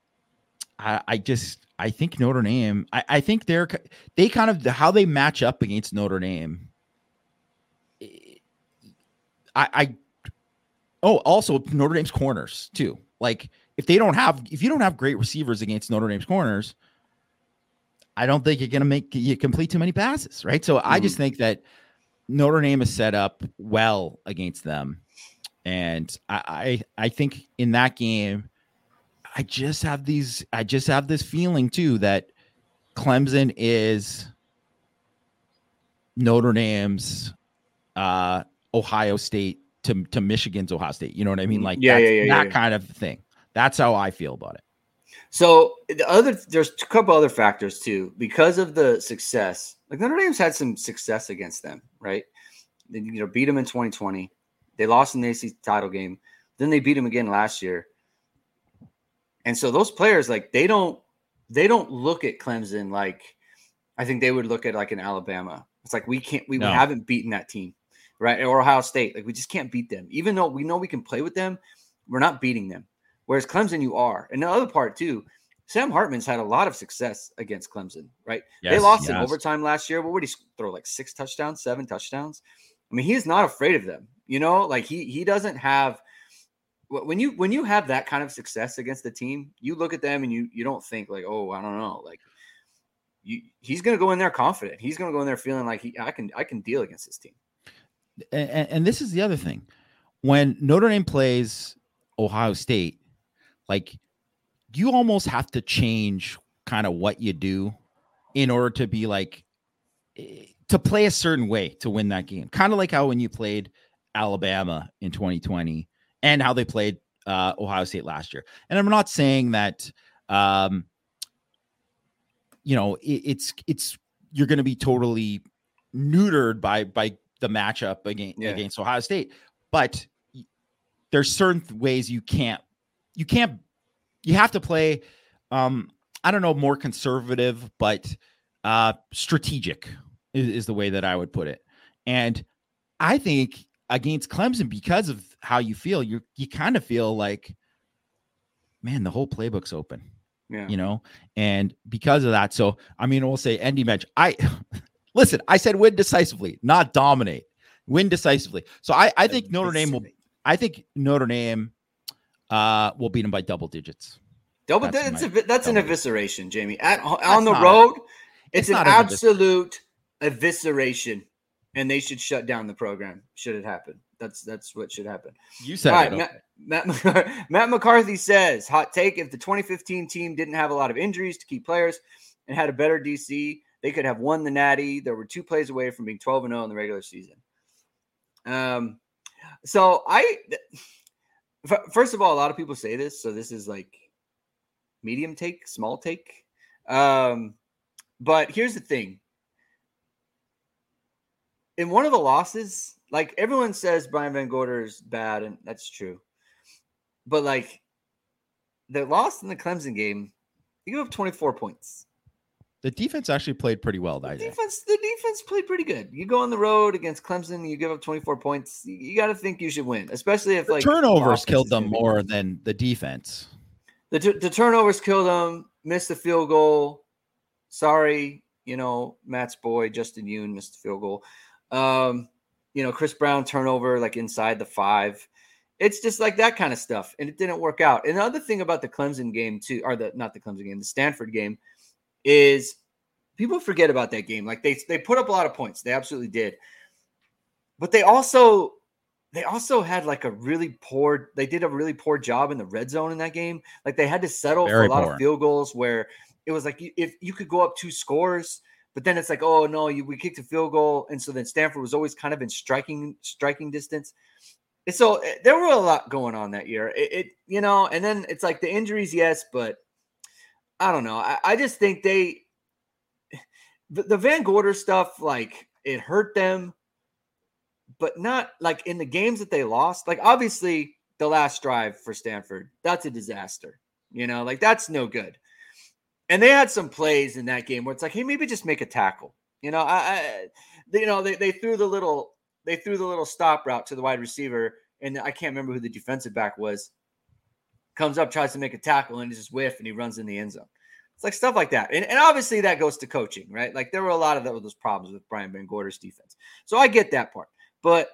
I, I just I think Notre Dame. I, I think they're they kind of how they match up against Notre Dame. I, I oh also Notre Dame's corners too. Like if they don't have if you don't have great receivers against Notre Dame's corners, I don't think you're gonna make you complete too many passes, right? So mm I just mm-hmm. think that Notre Dame is set up well against them, and I I, I think in that game I just have these. I just have this feeling too that Clemson is Notre Dame's uh, Ohio State to to Michigan's Ohio State. You know what I mean? Mm, like yeah, yeah, yeah, that yeah. kind of thing. That's how I feel about it. So the other there's a couple other factors too because of the success. Like Notre Dame's had some success against them, right? They you know beat them in 2020. They lost in the AC title game. Then they beat them again last year. And so those players, like they don't they don't look at Clemson like I think they would look at like an Alabama. It's like we can't we, no. we haven't beaten that team, right? Or Ohio State. Like we just can't beat them. Even though we know we can play with them, we're not beating them. Whereas Clemson, you are. And the other part too, Sam Hartman's had a lot of success against Clemson, right? Yes, they lost yes. in overtime last year. What would he throw? Like six touchdowns, seven touchdowns? I mean, he is not afraid of them. You know, like he he doesn't have when you when you have that kind of success against the team, you look at them and you you don't think like, oh, I don't know, like you, he's going to go in there confident. He's going to go in there feeling like he I can I can deal against this team. And, and this is the other thing, when Notre Dame plays Ohio State, like you almost have to change kind of what you do in order to be like eh, to play a certain way to win that game. Kind of like how when you played Alabama in 2020 and how they played uh, Ohio State last year. And I'm not saying that, um, you know, it, it's it's you're going to be totally neutered by by the matchup against yeah. against Ohio State, but there's certain ways you can't you can't you have to play. Um, I don't know, more conservative, but uh, strategic is, is the way that I would put it. And I think against Clemson, because of how you feel, you you kind of feel like, man, the whole playbook's open. Yeah. You know, and because of that, so I mean, we'll say Andy Bench. I listen, I said win decisively, not dominate. Win decisively. So I, I think Notre Dame will I think Notre Dame uh will beat them by double digits. Double that's, that's, a, that's an evisceration, Jamie. At on the road, it's, it's an not an evis- absolute evisceration, and they should shut down the program. Should it happen? That's that's what should happen. You said All right. Matt, Matt, McCar- Matt McCarthy says, hot take: If the 2015 team didn't have a lot of injuries to key players and had a better DC, they could have won the Natty. There were two plays away from being 12 and 0 in the regular season. Um, so I, f- first of all, a lot of people say this, so this is like medium take, small take. Um, but here's the thing: in one of the losses, like everyone says Brian VanGorder is bad, and that's true. But like the loss in the Clemson game, you give up 24 points. The defense actually played pretty well The defense, the defense played pretty good. You go on the road against Clemson, you give up 24 points. You, got to think you should win, especially if The like turnovers killed them more than the defense. The, t- the turnovers killed them. Missed the field goal. Sorry, you know Matt's boy Justin Yoon missed the field goal. Um, you know Chris Brown turnover like inside the five. It's just like that kind of stuff, and it didn't work out. And the other thing about the Clemson game too, or the not the Clemson game, the Stanford game, is people forget about that game. Like they they put up a lot of points, they absolutely did, but they also they also had like a really poor. They did a really poor job in the red zone in that game. Like they had to settle for Very a lot poor. of field goals where it was like if you could go up two scores, but then it's like, oh no, you we kicked a field goal, and so then Stanford was always kind of in striking striking distance. And so eh, there were a lot going on that year. It, it you know, and then it's like the injuries, yes, but I don't know. I, I just think they the, the VanGorder stuff, like it hurt them, but not like in the games that they lost. Like obviously the last drive for Stanford, that's a disaster. You know, like that's no good. And they had some plays in that game where it's like, hey, maybe just make a tackle. You know, I, I they- you know, they, they threw the little they threw the little stop route to the wide receiver, and I can't remember who the defensive back was. Comes up, tries to make a tackle, and he just whiff, and he runs in the end zone. It's like stuff like that, and, and obviously that goes to coaching, right? Like there were a lot of those problems with Brian VanGorder's defense, so I get that part. But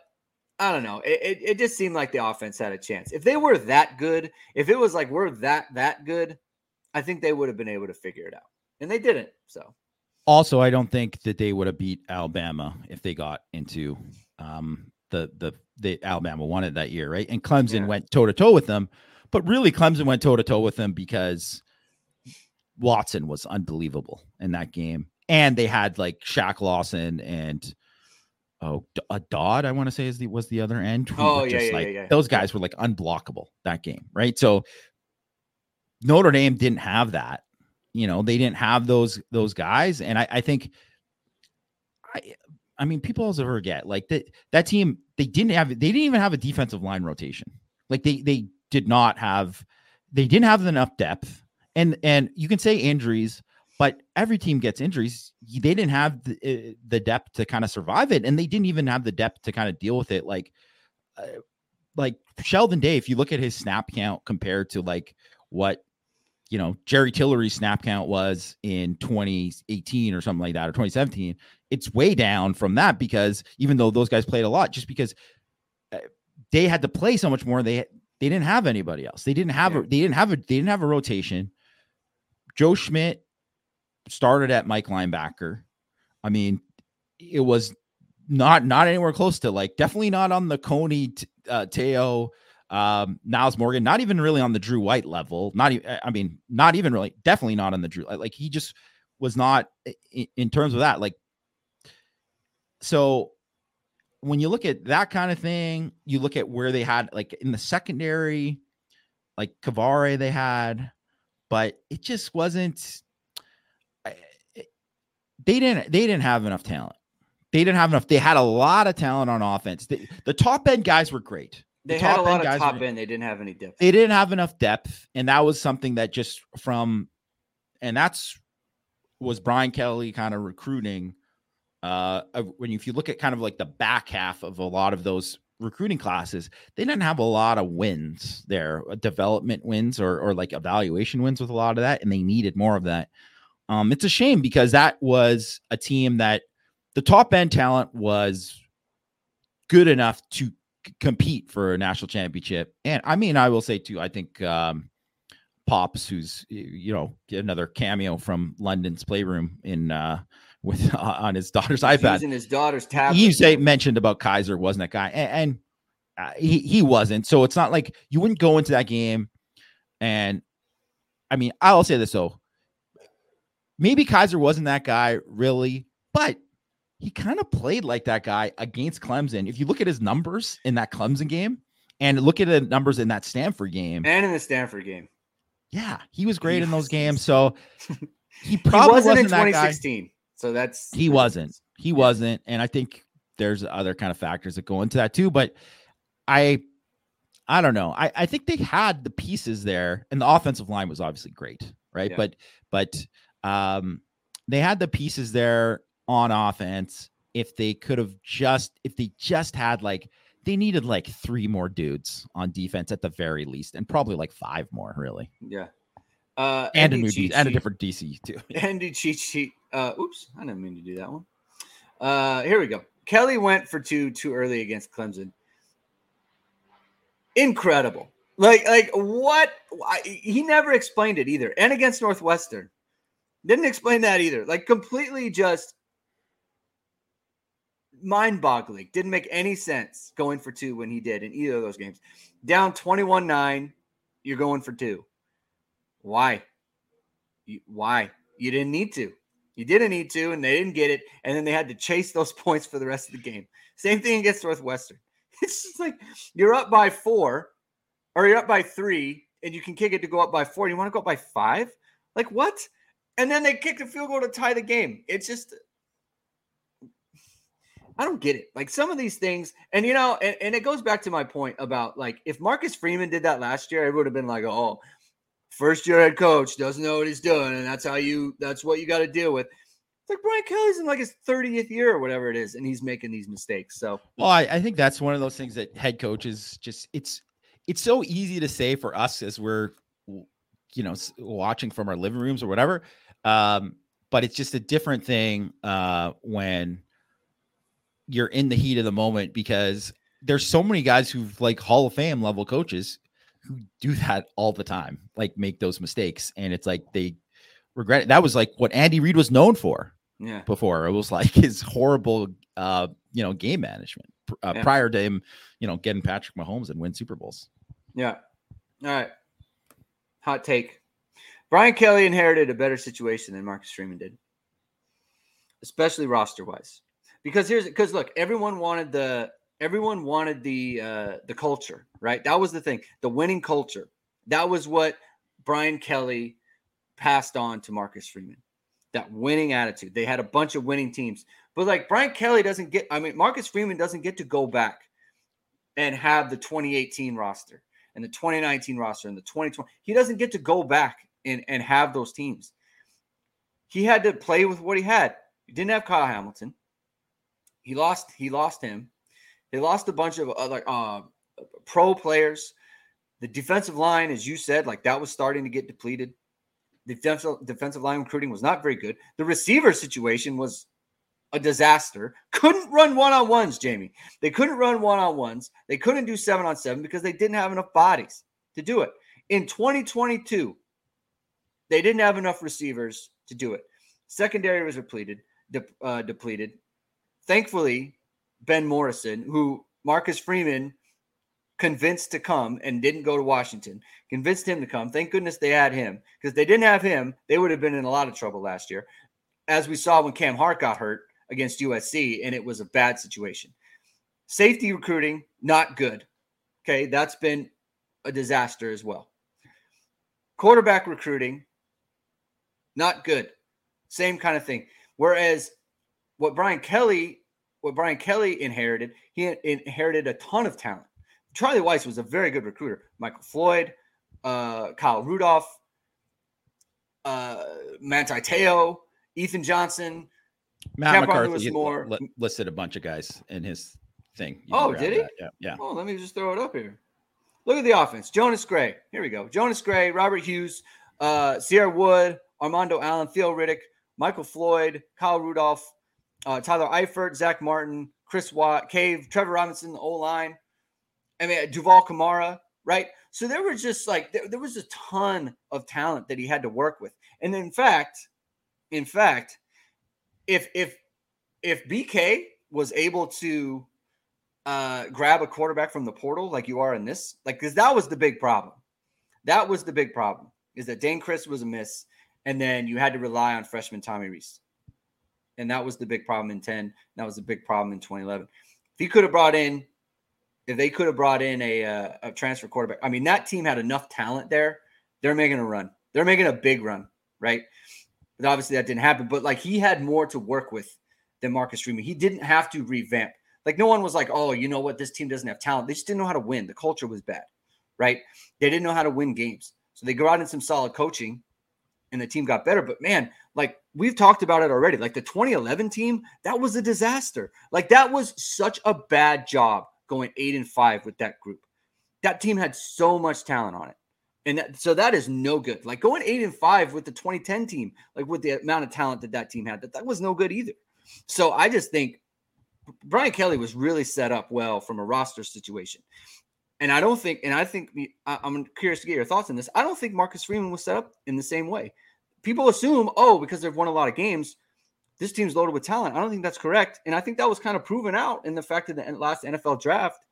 I don't know. It, it, it just seemed like the offense had a chance. If they were that good, if it was like we're that that good, I think they would have been able to figure it out, and they didn't. So Also, I don't think that they would have beat Alabama if they got into um, the the the Alabama won it that year, right? And Clemson Yeah. went toe to toe with them, but really Clemson went toe to toe with them because Watson was unbelievable in that game, and they had like Shaq Lawson and oh a uh, Dodd, I want to say is the was the other end. Oh, yeah, just yeah, like, yeah, yeah. Those guys were like unblockable that game, right? So Notre Dame didn't have that. You know, they didn't have those those guys, and I, I think, I, I mean, people also forget like that that team they didn't have they didn't even have a defensive line rotation. Like they they did not have they didn't have enough depth, and and you can say injuries, but every team gets injuries. They didn't have the, uh, the depth to kind of survive it, and they didn't even have the depth to kind of deal with it. Like, uh, like Sheldon Day, if you look at his snap count compared to like what you know Jerry Tillery's snap count was in 2018 or something like that, or 2017, it's way down from that because even though those guys played a lot, just because uh, they had to play so much more, they they didn't have anybody else. They didn't have Yeah. a they didn't have a they didn't have a rotation. Joe Schmidt started at Mike linebacker. I mean, it was not not anywhere close to like definitely not on the Coney uh, Te'o um Nyles Morgan, not even really on the Drew White level. Not even I mean, not even really, definitely not on the Drew. Like he just was not in, in terms of that. Like so when you look at that kind of thing, you look at where they had like in the secondary, like KeiVarae they had, but it just wasn't. It- They didn't. They didn't have enough talent. They didn't have enough. They had a lot of talent on offense. The, the top end guys were great. The they had a lot of top were- end. They didn't have any depth. They didn't have enough depth, and that was something that just from, and that's was Brian Kelly kind of recruiting. Uh, when if you look at kind of like the back half of a lot of those recruiting classes, they didn't have a lot of wins there, uh, development wins or or like evaluation wins with a lot of that, and they needed more of that. Um, it's a shame because that was a team that the top end talent was good enough to c- compete for a national championship. And I mean, I will say too, I think um, Pops, who's you know another cameo from London's Playroom in uh, with uh, on his daughter's He's iPad. using his daughter's tablet. He say mentioned about Kizer wasn't that guy, and, and uh, he he wasn't. So it's not like you wouldn't go into that game. And I mean, I'll say this though, maybe Kizer wasn't that guy really, but he kind of played like that guy against Clemson. If you look at his numbers in that Clemson game and look at the numbers in that Stanford game, and in the Stanford game. yeah, he was great He in those games. So he He probably wasn't, wasn't, in that guy. 2016. So that's He wasn't. He wasn't. And I think there's other kind of factors that go into that too. But I I don't know. I, I think they had the pieces there, and the offensive line was obviously great, right? Yeah. But but um they had the pieces there on offense. If they could have just if they just had like they needed like three more dudes on defense at the very least, and probably like five more, really. Yeah. Uh, And a Andy new cheat D, and a different DC too. Andy cheat sheet. Uh, oops, I didn't mean to do that one. Uh, here we go. Kelly went for two too early against Clemson. Incredible. Like, like what? I, he never explained it either. And against Northwestern, didn't explain that either. Like, completely just mind-boggling. Didn't make any sense going for two when he did in either of those games. Down twenty-one-nine, you're going for two. Why? Why? You didn't need to. You didn't need to, and they didn't get it. And then they had to chase those points for the rest of the game. Same thing against Northwestern. It's just like you're up by four, or you're up by three, and you can kick it to go up by four. You want to go up by five? Like what? And then they kick the field goal to tie the game. It's just I don't get it. Like some of these things, and you know, and, and it goes back to my point about like if Marcus Freeman did that last year, it would have been like, oh, first year head coach doesn't know what he's doing, and that's how you that's what you got to deal with. It's like Brian Kelly's in like his 30th year or whatever it is, and he's making these mistakes. So Well, I, I think that's one of those things that head coaches just it's it's so easy to say for us as we're you know watching from our living rooms or whatever. Um, but it's just a different thing uh, when you're in the heat of the moment because there's so many guys who've like Hall of Fame level coaches who do that all the time, like make those mistakes, and it's like they regret it. That was like what Andy Reid was known for yeah, before. It was like his horrible, uh, you know, game management uh, Yeah. prior to him, you know, getting Patrick Mahomes and win Super Bowls. yeah. All right. Hot take. Brian Kelly inherited a better situation than Marcus Freeman did, especially roster wise. Because here's because look, everyone wanted the everyone wanted the uh the culture, right? That was the thing, the winning culture. That was what Brian Kelly passed on to Marcus Freeman. That winning attitude. They had a bunch of winning teams. But like Brian Kelly doesn't get, I mean, Marcus Freeman doesn't get to go back and have the 2018 roster and the 2019 roster and the 2020. He doesn't get to go back and, and have those teams. He had to play with what he had. He didn't have Kyle Hamilton. He lost, he lost him. They lost a bunch of other uh, pro players. The defensive line, as you said, like that was starting to get depleted. The defensive defensive line recruiting was not very good. The receiver situation was a disaster. Couldn't run one on ones, Jamie. They couldn't run one on ones. They couldn't do seven on seven because they didn't have enough bodies to do it. In 2022, they didn't have enough receivers to do it. Secondary was depleted. De- uh, depleted. Thankfully, Ben Morrison, who Marcus Freeman convinced to come and didn't go to Washington, convinced him to come. Thank goodness they had him because they didn't have him. They would have been in a lot of trouble last year, as we saw when Cam Hart got hurt against USC, and it was a bad situation. Safety recruiting, not good. Okay, that's been a disaster as well. Quarterback recruiting, not good. Same kind of thing. Whereas what Brian Kelly, what Brian Kelly inherited, he inherited a ton of talent. Charlie Weis was a very good recruiter. Michael Floyd, uh, Kyle Rudolph, uh, Manti Te'o. Ethan Johnson. Matt Cap McCarthy. Li- listed a bunch of guys in his thing. You oh, did he? That. Yeah. Yeah. Oh, let me just throw it up here. Look at the offense. Jonas Gray. Here we go. Jonas Gray, Robert Hughes, uh, Cierre Wood, Armando Allen, Theo Riddick, Michael Floyd, Kyle Rudolph, uh, Tyler Eifert, Zach Martin, Chris Watt, Cave, Trevor Robinson, the O line. I mean, Duval Kamara, right? So there was just like there, there was a ton of talent that he had to work with. And in fact, in fact, if if if BK was able to uh, grab a quarterback from the portal like you are in this, like because that was the big problem. That was the big problem is that Dayne Crist was a miss, and then you had to rely on freshman Tommy Rees, and that was the big problem in ten. That was the big problem in 2011. If he could have brought in if they could have brought in a, uh, a transfer quarterback, I mean, that team had enough talent there. They're making a run. They're making a big run, right? But obviously that didn't happen. But like he had more to work with than Marcus Freeman. He didn't have to revamp. Like no one was like, oh, you know what? This team doesn't have talent. They just didn't know how to win. The culture was bad, right? They didn't know how to win games. So they got in some solid coaching and the team got better. But man, like we've talked about it already. Like the 2011 team, that was a disaster. Like that was such a bad job going eight and five with that group. That team had so much talent on it. And that, so that is no good. Like going eight and five with the 2010 team, like with the amount of talent that that team had, that, that was no good either. So I just think Brian Kelly was really set up well from a roster situation. And I don't think, and I think I'm curious to get your thoughts on this. I don't think Marcus Freeman was set up in the same way. People assume, oh, because they've won a lot of games, this team's loaded with talent. I don't think that's correct. And I think that was kind of proven out in the fact that the last NFL draft,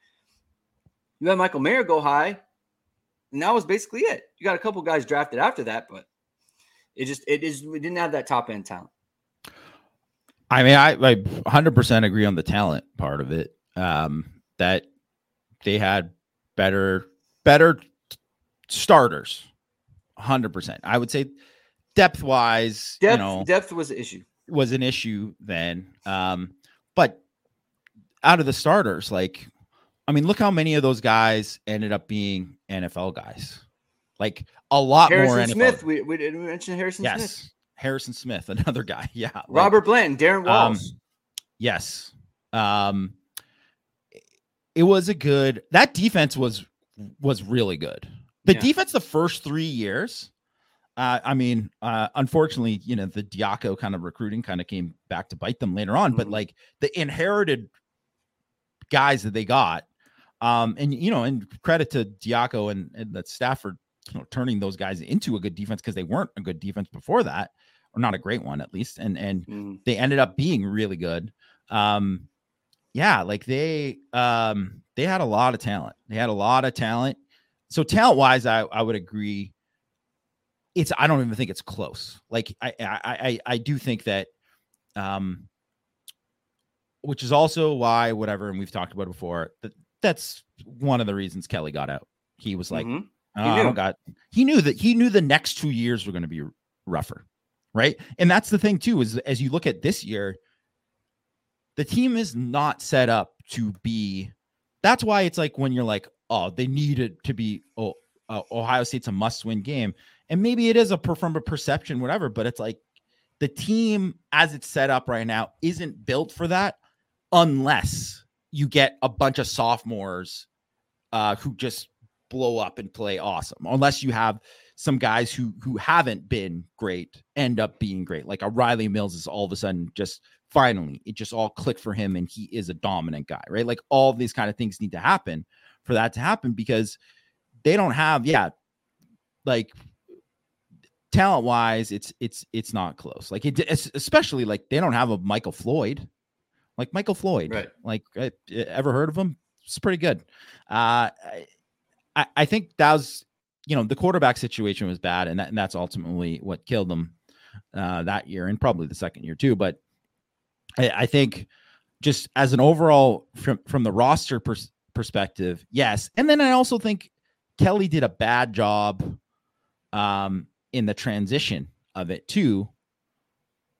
you had Michael Mayer go high, and that was basically it. You got a couple guys drafted after that, but it just it is we didn't have that top end talent. I mean, I, I 100% agree on the talent part of it. Um, that they had better better starters. 100%. I would say depth wise, depth, you know, depth was an issue was an issue then. Um, but out of the starters, like, I mean, look how many of those guys ended up being NFL guys. Like a lot Harrison more. NFL. Smith. We, we did mention Harrison yes. Smith. Harrison Smith, another guy. Yeah. Like, Robert Blanton, Darrin Walls. Um, yes. Um, it was a good. That defense was was really good. The yeah. defense the first three years uh, I mean, uh, unfortunately, you know, the Diaco kind of recruiting kind of came back to bite them later on, mm-hmm. but like the inherited guys that they got, um, and you know, and credit to Diaco and, and that Stafford, you know, turning those guys into a good defense because they weren't a good defense before that, or not a great one at least, and and mm-hmm. they ended up being really good. Um, yeah, like they um they had a lot of talent. They had a lot of talent. So talent wise, I I would agree it's I don't even think it's close. Like I I I, I do think that um which is also why whatever and we've talked about it before that that's one of the reasons Kelly got out. He was like mm-hmm. oh, he, knew. got he knew that he knew the next 2 years were going to be rougher. Right? And that's the thing too is as you look at this year the team is not set up to be that's why it's like when you're like oh they needed to be oh uh, Ohio State's a must-win game and maybe it is a from a perception, whatever, but it's like the team as it's set up right now isn't built for that unless you get a bunch of sophomores uh, who just blow up and play awesome. Unless you have some guys who who haven't been great end up being great. Like a Rylie Mills is all of a sudden just finally it just all clicked for him and he is a dominant guy, right? Like all these kind of things need to happen for that to happen because they don't have yeah like talent wise, it's it's it's not close. Like it, especially like they don't have a Michael Floyd, like Michael Floyd. Right. Like ever heard of him? It's pretty good. Uh, I I think that was you know the quarterback situation was bad, and that and that's ultimately what killed them uh, that year, and probably the second year too. But I, I think just as an overall from from the roster pers- perspective, yes. And then I also think Kelly did a bad job um, in the transition of it too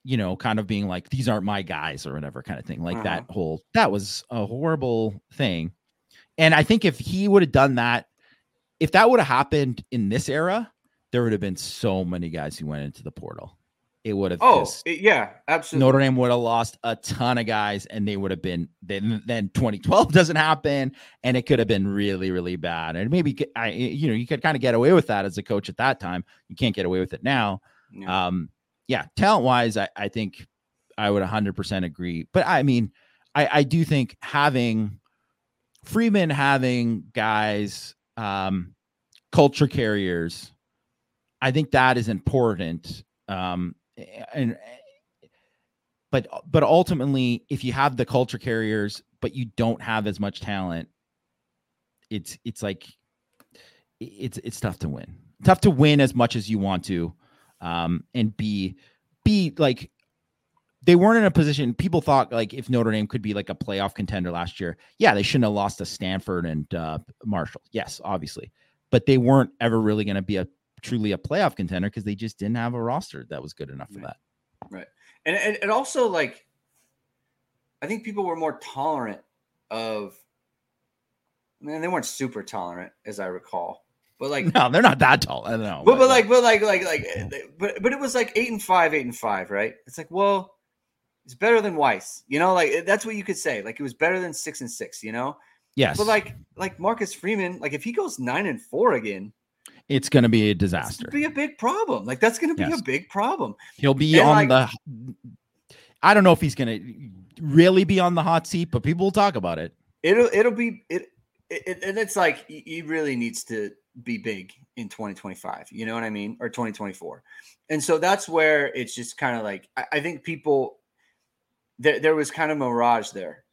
you know kind of being like these aren't my guys or whatever kind of thing like that whole that was a horrible thing. And i think if he would have done that if that would have happened in this era there would have been so many guys who went into the portal it would have. Oh, it, yeah, absolutely. Notre Dame would have lost a ton of guys, and they would have been then. Then 2012 doesn't happen, and it could have been really, really bad. And maybe I, you know, you could kind of get away with that as a coach at that time. You can't get away with it now. Yeah. Um, yeah, talent wise, I, I think I would 100% agree. But I mean, I, I do think having Freeman having guys, um, culture carriers, I think that is important. Um, and but but ultimately, if you have the culture carriers, but you don't have as much talent, it's it's like it's it's tough to win. Tough to win as much as you want to, um, and be be like they weren't in a position. People thought like if Notre Dame could be like a playoff contender last year, yeah, they shouldn't have lost to Stanford and uh, Marshall. Yes, obviously, but they weren't ever really going to be a truly a playoff contender because they just didn't have a roster that was good enough for that. Right. And, and, and also like I think people were more tolerant of man, they weren't super tolerant as I recall. But like no, they're not that tall. Uh, I don't know. But, but, but like but like like like but but it was like eight and five, eight and five, right? It's like, well, it's better than Weis. You know, like that's what you could say. Like it was better than six and six, you know? Yes. But like like Marcus Freeman, like if he goes nine and four again, it's going to be a disaster. Be a big problem. Like that's going to be yes. a big problem. He'll be and on like, the. I don't know if he's going to really be on the hot seat, but people will talk about it. It'll it'll be it, it and it's like he really needs to be big in 2025. You know what I mean, or 2024. And so that's where it's just kind of like I, I think people there there was kind of mirage there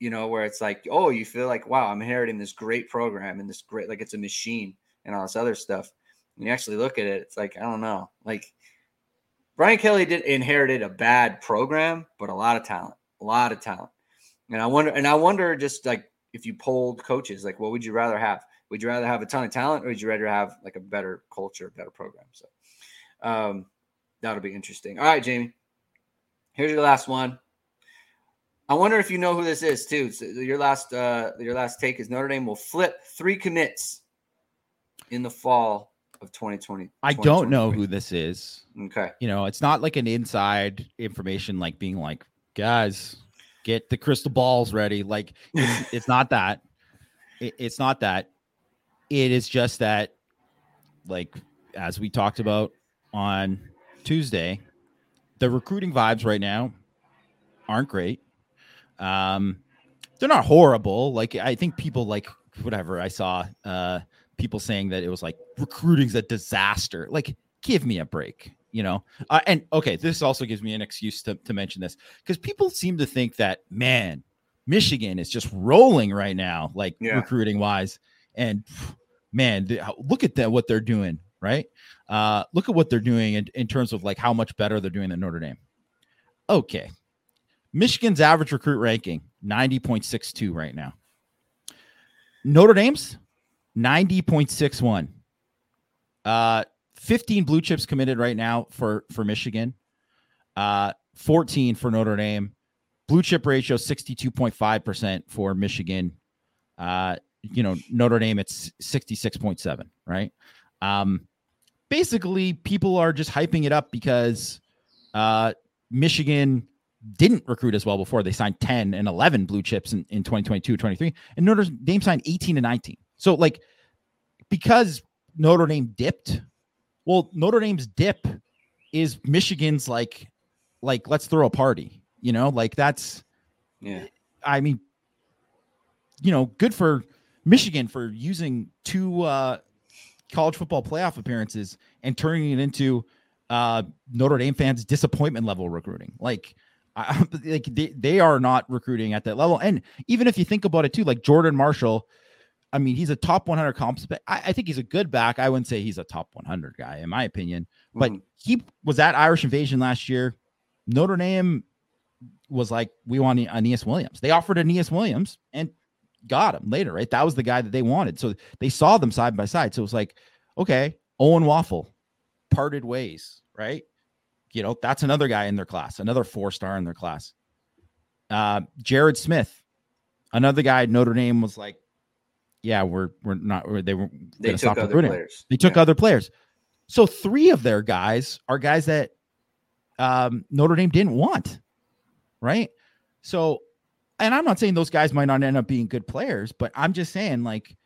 you know, where it's like, oh, you feel like, wow, I'm inheriting this great program and this great, like it's a machine and all this other stuff. When you actually look at it, it's like, I don't know. Like Brian Kelly did inherited a bad program, but a lot of talent, a lot of talent. And I wonder, and I wonder just like if you polled coaches, like what would you rather have? Would you rather have a ton of talent or would you rather have like a better culture, better program? So um, that'll be interesting. All right, Jamie. Here's your last one. I wonder if you know who this is too. So your last uh, your last take is Notre Dame will flip three commits in the fall of 2020. I don't know who this is. Okay. You know, it's not like an inside information like being like, guys, get the crystal balls ready. Like it's, it's not that. It, it's not that. It is just that, like, as we talked about on Tuesday, the recruiting vibes right now aren't great. Um, they're not horrible. Like I think people like whatever I saw uh people saying that it was like recruiting's a disaster. Like, give me a break, you know? Uh, and okay, this also gives me an excuse to, to mention this because people seem to think that, man, Michigan is just rolling right now, like yeah. recruiting wise. And man, look at that, what they're doing, right? Uh, look at what they're doing in, in terms of like how much better they're doing than Notre Dame. Okay. Michigan's average recruit ranking 90.62 right now. Notre Dame's 90.61. Uh 15 blue chips committed right now for for Michigan. Uh 14 for Notre Dame. Blue chip ratio 62.5% for Michigan. Uh you know, Notre Dame it's 66.7, right? Um basically people are just hyping it up because uh Michigan didn't recruit as well before. They signed 10 and 11 blue chips in, in 2022, 23, and Notre Dame signed 18 and 19. So, like, because Notre Dame dipped, well, Notre Dame's dip is Michigan's like, like, let's throw a party, you know, like that's, yeah. I mean, you know, good for Michigan for using two uh, college football playoff appearances and turning it into uh, Notre Dame fans' disappointment level recruiting. Like, I, like they, they are not recruiting at that level. And even if you think about it too, like Jordan Marshall, I mean, he's a top 100 comps, but I, I, think he's a good back. I wouldn't say he's a top 100 guy, in my opinion. But mm-hmm. he was at Irish Invasion last year. Notre Dame was like, we want Aneyas Williams. They offered Aneyas Williams and got him later, right? That was the guy that they wanted. So they saw them side by side. So it was like, okay, Owen Wafle parted ways, right? You know, that's another guy in their class, another four star in their class. Uh, Jared Smith, another guy Notre Dame was like, yeah, we're we're not. We're, they were they took stop other recruiting. players. They took yeah. other players. So three of their guys are guys that um, Notre Dame didn't want, right? So, and I'm not saying those guys might not end up being good players, but I'm just saying like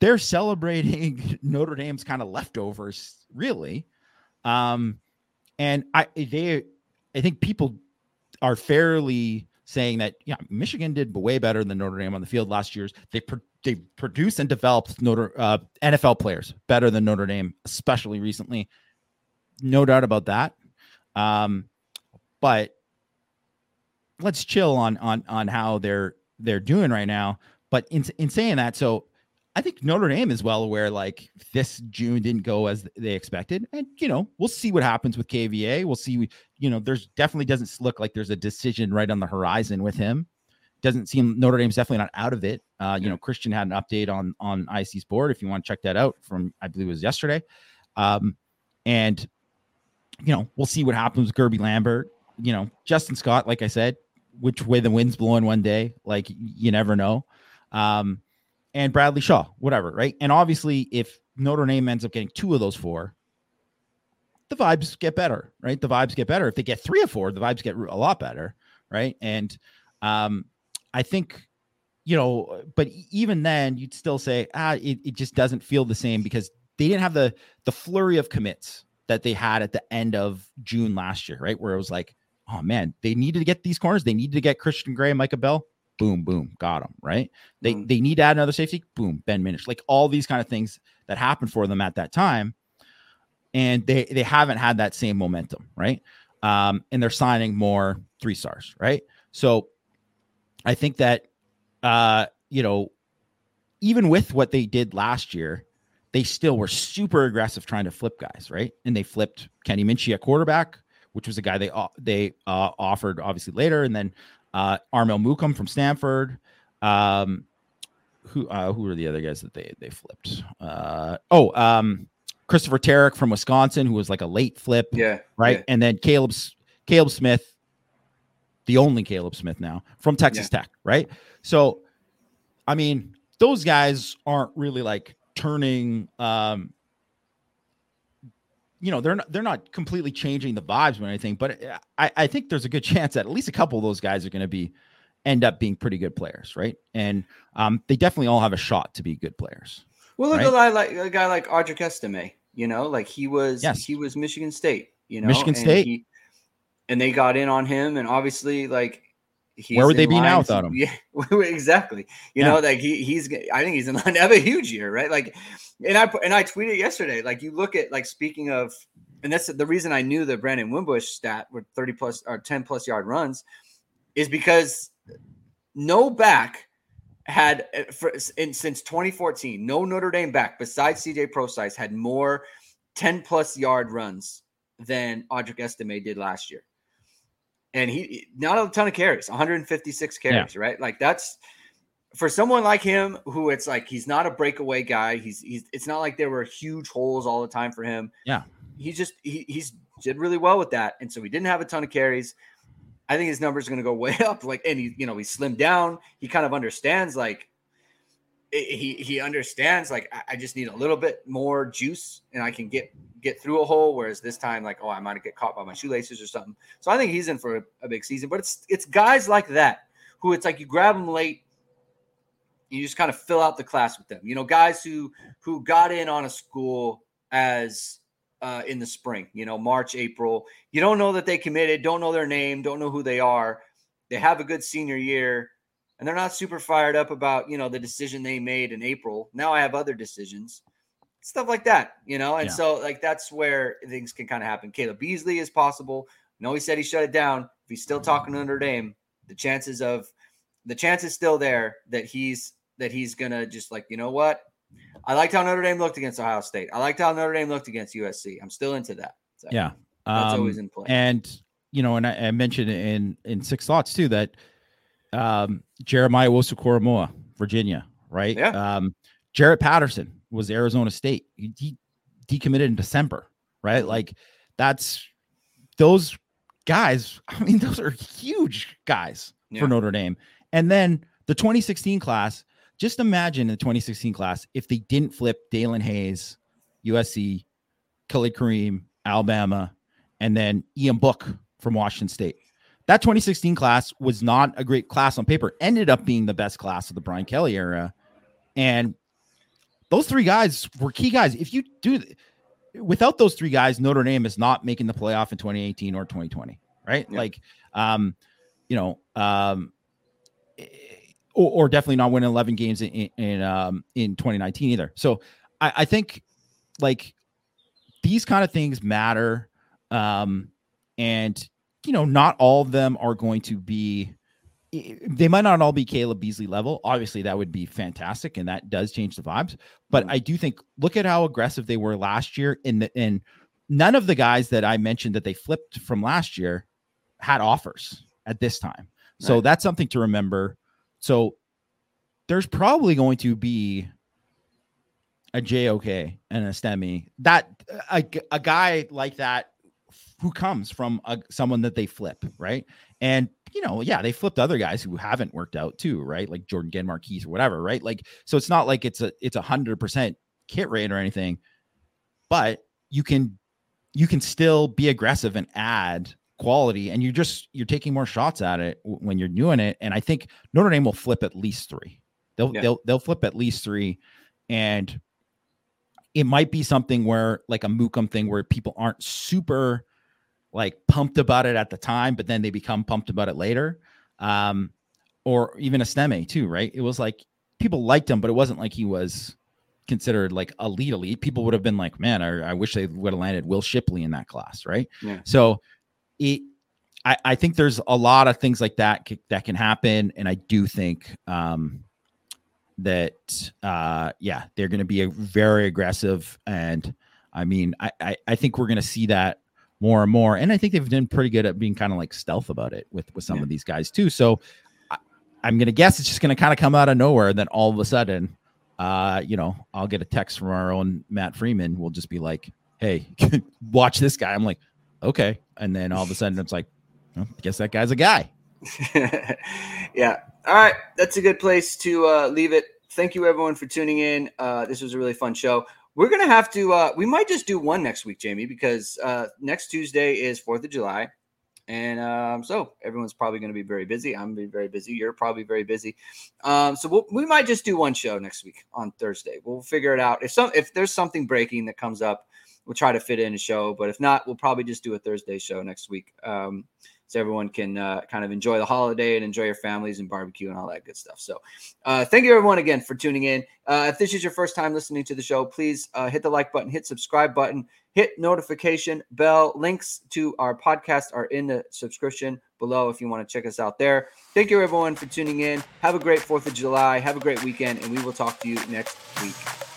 they're celebrating Notre Dame's kind of leftovers, really. Um, and I they I think people are fairly saying that yeah, Michigan did way better than Notre Dame on the field last year's. They pro- they produced and developed Notre uh, NFL players better than Notre Dame, especially recently. No doubt about that. Um, but let's chill on on on how they're they're doing right now. But in in saying that, so I think Notre Dame is well aware like this June didn't go as they expected. And, you know, we'll see what happens with KVA. We'll see, you know, there's definitely doesn't look like there's a decision right on the horizon with him. Doesn't seem Notre Dame's definitely not out of it. Uh, you know, Christian had an update on on IC's board if you want to check that out from I believe it was yesterday. Um, and you know, we'll see what happens with Guerby Lambert. You know, Justin Scott, like I said, which way the wind's blowing one day, like you never know. Um, and Bradley Shaw, whatever, right? And obviously, if Notre Dame ends up getting two of those four, the vibes get better, right? The vibes get better. If they get three or four, the vibes get a lot better, right? And um, I think, you know, but even then, you'd still say, ah, it, it just doesn't feel the same because they didn't have the the flurry of commits that they had at the end of June last year, right? Where it was like, oh man, they needed to get these corners. They needed to get Christian Gray Micah Bell boom, boom, got him, right? They mm. they need to add another safety, boom, Ben Minich. Like all these kind of things that happened for them at that time. And they they haven't had that same momentum, right? Um, and they're signing more three stars, right? So I think that uh, you know, even with what they did last year, they still were super aggressive trying to flip guys, right? And they flipped Kenny Minchey at quarterback, which was a guy they they uh, offered obviously later, and then uh, Armel Mukam from Stanford. Um, who uh, who are the other guys that they they flipped? Uh, oh, um, Christopher Terek from Wisconsin, who was like a late flip. Yeah. Right. Yeah. And then Caleb's Caleb Smith, the only Caleb Smith now from Texas yeah. Tech. Right. So, I mean, those guys aren't really like turning um you know they're not they're not completely changing the vibes or anything, but I, I think there's a good chance that at least a couple of those guys are going to be end up being pretty good players, right? And um, they definitely all have a shot to be good players. Well, look right? a guy like a guy like Audric Estime. You know, like he was yes. he was Michigan State. You know, Michigan State, he, and they got in on him, and obviously, like where would they be now without him? Yeah, exactly. You yeah. know, like he he's I think he's in line to have a huge year, right? Like, and I and I tweeted yesterday. Like, you look at like speaking of, and that's the reason I knew the Brandon Wimbush stat with thirty plus or ten plus yard runs, is because no back had uh, for, in, since 2014 no Notre Dame back besides CJ Prosise had more 10 plus yard runs than Audric Estime did last year and he not a ton of carries, 156 carries, yeah. right? Like that's for someone like him who it's like he's not a breakaway guy. He's he's it's not like there were huge holes all the time for him. Yeah. He just he he's did really well with that. And so he didn't have a ton of carries. I think his numbers are going to go way up. Like, and he, you know, he slimmed down. He kind of understands like he he understands like I just need a little bit more juice and I can get get through a hole. Whereas this time, like, oh, I might get caught by my shoelaces or something. So I think he's in for a, a big season. But it's it's guys like that who it's like you grab them late, you just kind of fill out the class with them. You know, guys who who got in on a school as uh, in the spring, you know, March, April. You don't know that they committed, don't know their name, don't know who they are. They have a good senior year and they're not super fired up about you know the decision they made in April. Now I have other decisions, stuff like that, you know. And yeah. so like that's where things can kind of happen. Caleb Beasley is possible. No, he said he shut it down. If he's still talking to Notre Dame, the chances of the chance is still there that he's that he's gonna just like you know what. I liked how Notre Dame looked against Ohio State. I liked how Notre Dame looked against USC. I'm still into that. So yeah, that's um, always in play. And you know, and I, I mentioned in in six thoughts too that um, Jeremiah Owusu-Koramoah, Virginia, right? Yeah. Um, Jarrett Patterson was Arizona State. He, he decommitted in December, right? Like that's those guys. I mean, those are huge guys yeah. for Notre Dame. And then the 2016 class, just imagine the 2016 class if they didn't flip Daelin Hayes, USC, Khalid Kareem, Alabama, and then Ian Book from Washington State. That 2016 class was not a great class on paper, ended up being the best class of the Brian Kelly era. And those three guys were key guys. If you do without those three guys, Notre Dame is not making the playoff in 2018 or 2020, right? Yeah. Like, um, you know, um, or, or, definitely not winning 11 games in in, um, in 2019 either. So I, I think like these kind of things matter, um, and you know, not all of them are going to be they might not all be Caleb Beasley level. Obviously, that would be fantastic, and that does change the vibes. But mm-hmm. I do think look at how aggressive they were last year. In the and none of the guys that I mentioned that they flipped from last year had offers at this time. So right. that's something to remember. So there's probably going to be a JOK and a STEMI that a, a guy like that who comes from a, someone that they flip, right? And you know, yeah, they flipped other guys who haven't worked out too, right? Like Jordan Genmark Heath or whatever, right? Like, so it's not like it's a it's a hundred percent kit rate or anything, but you can you can still be aggressive and add quality, and you're just you're taking more shots at it when you're doing it. And I think Notre Dame will flip at least three. They'll yeah. they'll they'll flip at least three, and it might be something where like a Mookum thing where people aren't super like pumped about it at the time, but then they become pumped about it later. Um, or even a Steme too, right? It was like people liked him, but it wasn't like he was considered like elite elite. People would have been like, man, I, I wish they would have landed Will Shipley in that class, right? Yeah. So it I, I think there's a lot of things like that that can happen. And I do think um that uh yeah, they're gonna be a very aggressive and I mean, I, I, I think we're gonna see that more and more. And I think they've been pretty good at being kind of like stealth about it with with some yeah. of these guys too. So I, am gonna guess it's just gonna kind of come out of nowhere. And then all of a sudden, uh, you know, I'll get a text from our own Matt Freeman. We'll just be like, "Hey, watch this guy." I'm like, "Okay," and then all of a sudden it's like, well, I guess that guy's a guy. yeah. All right, that's a good place to uh, leave it. Thank you everyone for tuning in. Uh, this was a really fun show. We're gonna have to. Uh, we might just do one next week, Jamie, because uh, next Tuesday is Fourth of July, and um, so everyone's probably going to be very busy. I'm be very busy. You're probably very busy. Um, so we'll, we might just do one show next week on Thursday. We'll figure it out. If some if there's something breaking that comes up, we'll try to fit in a show. But if not, we'll probably just do a Thursday show next week. Um, so everyone can uh, kind of enjoy the holiday and enjoy your families and barbecue and all that good stuff. So, uh, thank you everyone again for tuning in. Uh, if this is your first time listening to the show, please uh, hit the like button, hit subscribe button, hit notification bell. Links to our podcast are in the subscription below if you want to check us out there. Thank you everyone for tuning in. Have a great Fourth of July. Have a great weekend, and we will talk to you next week.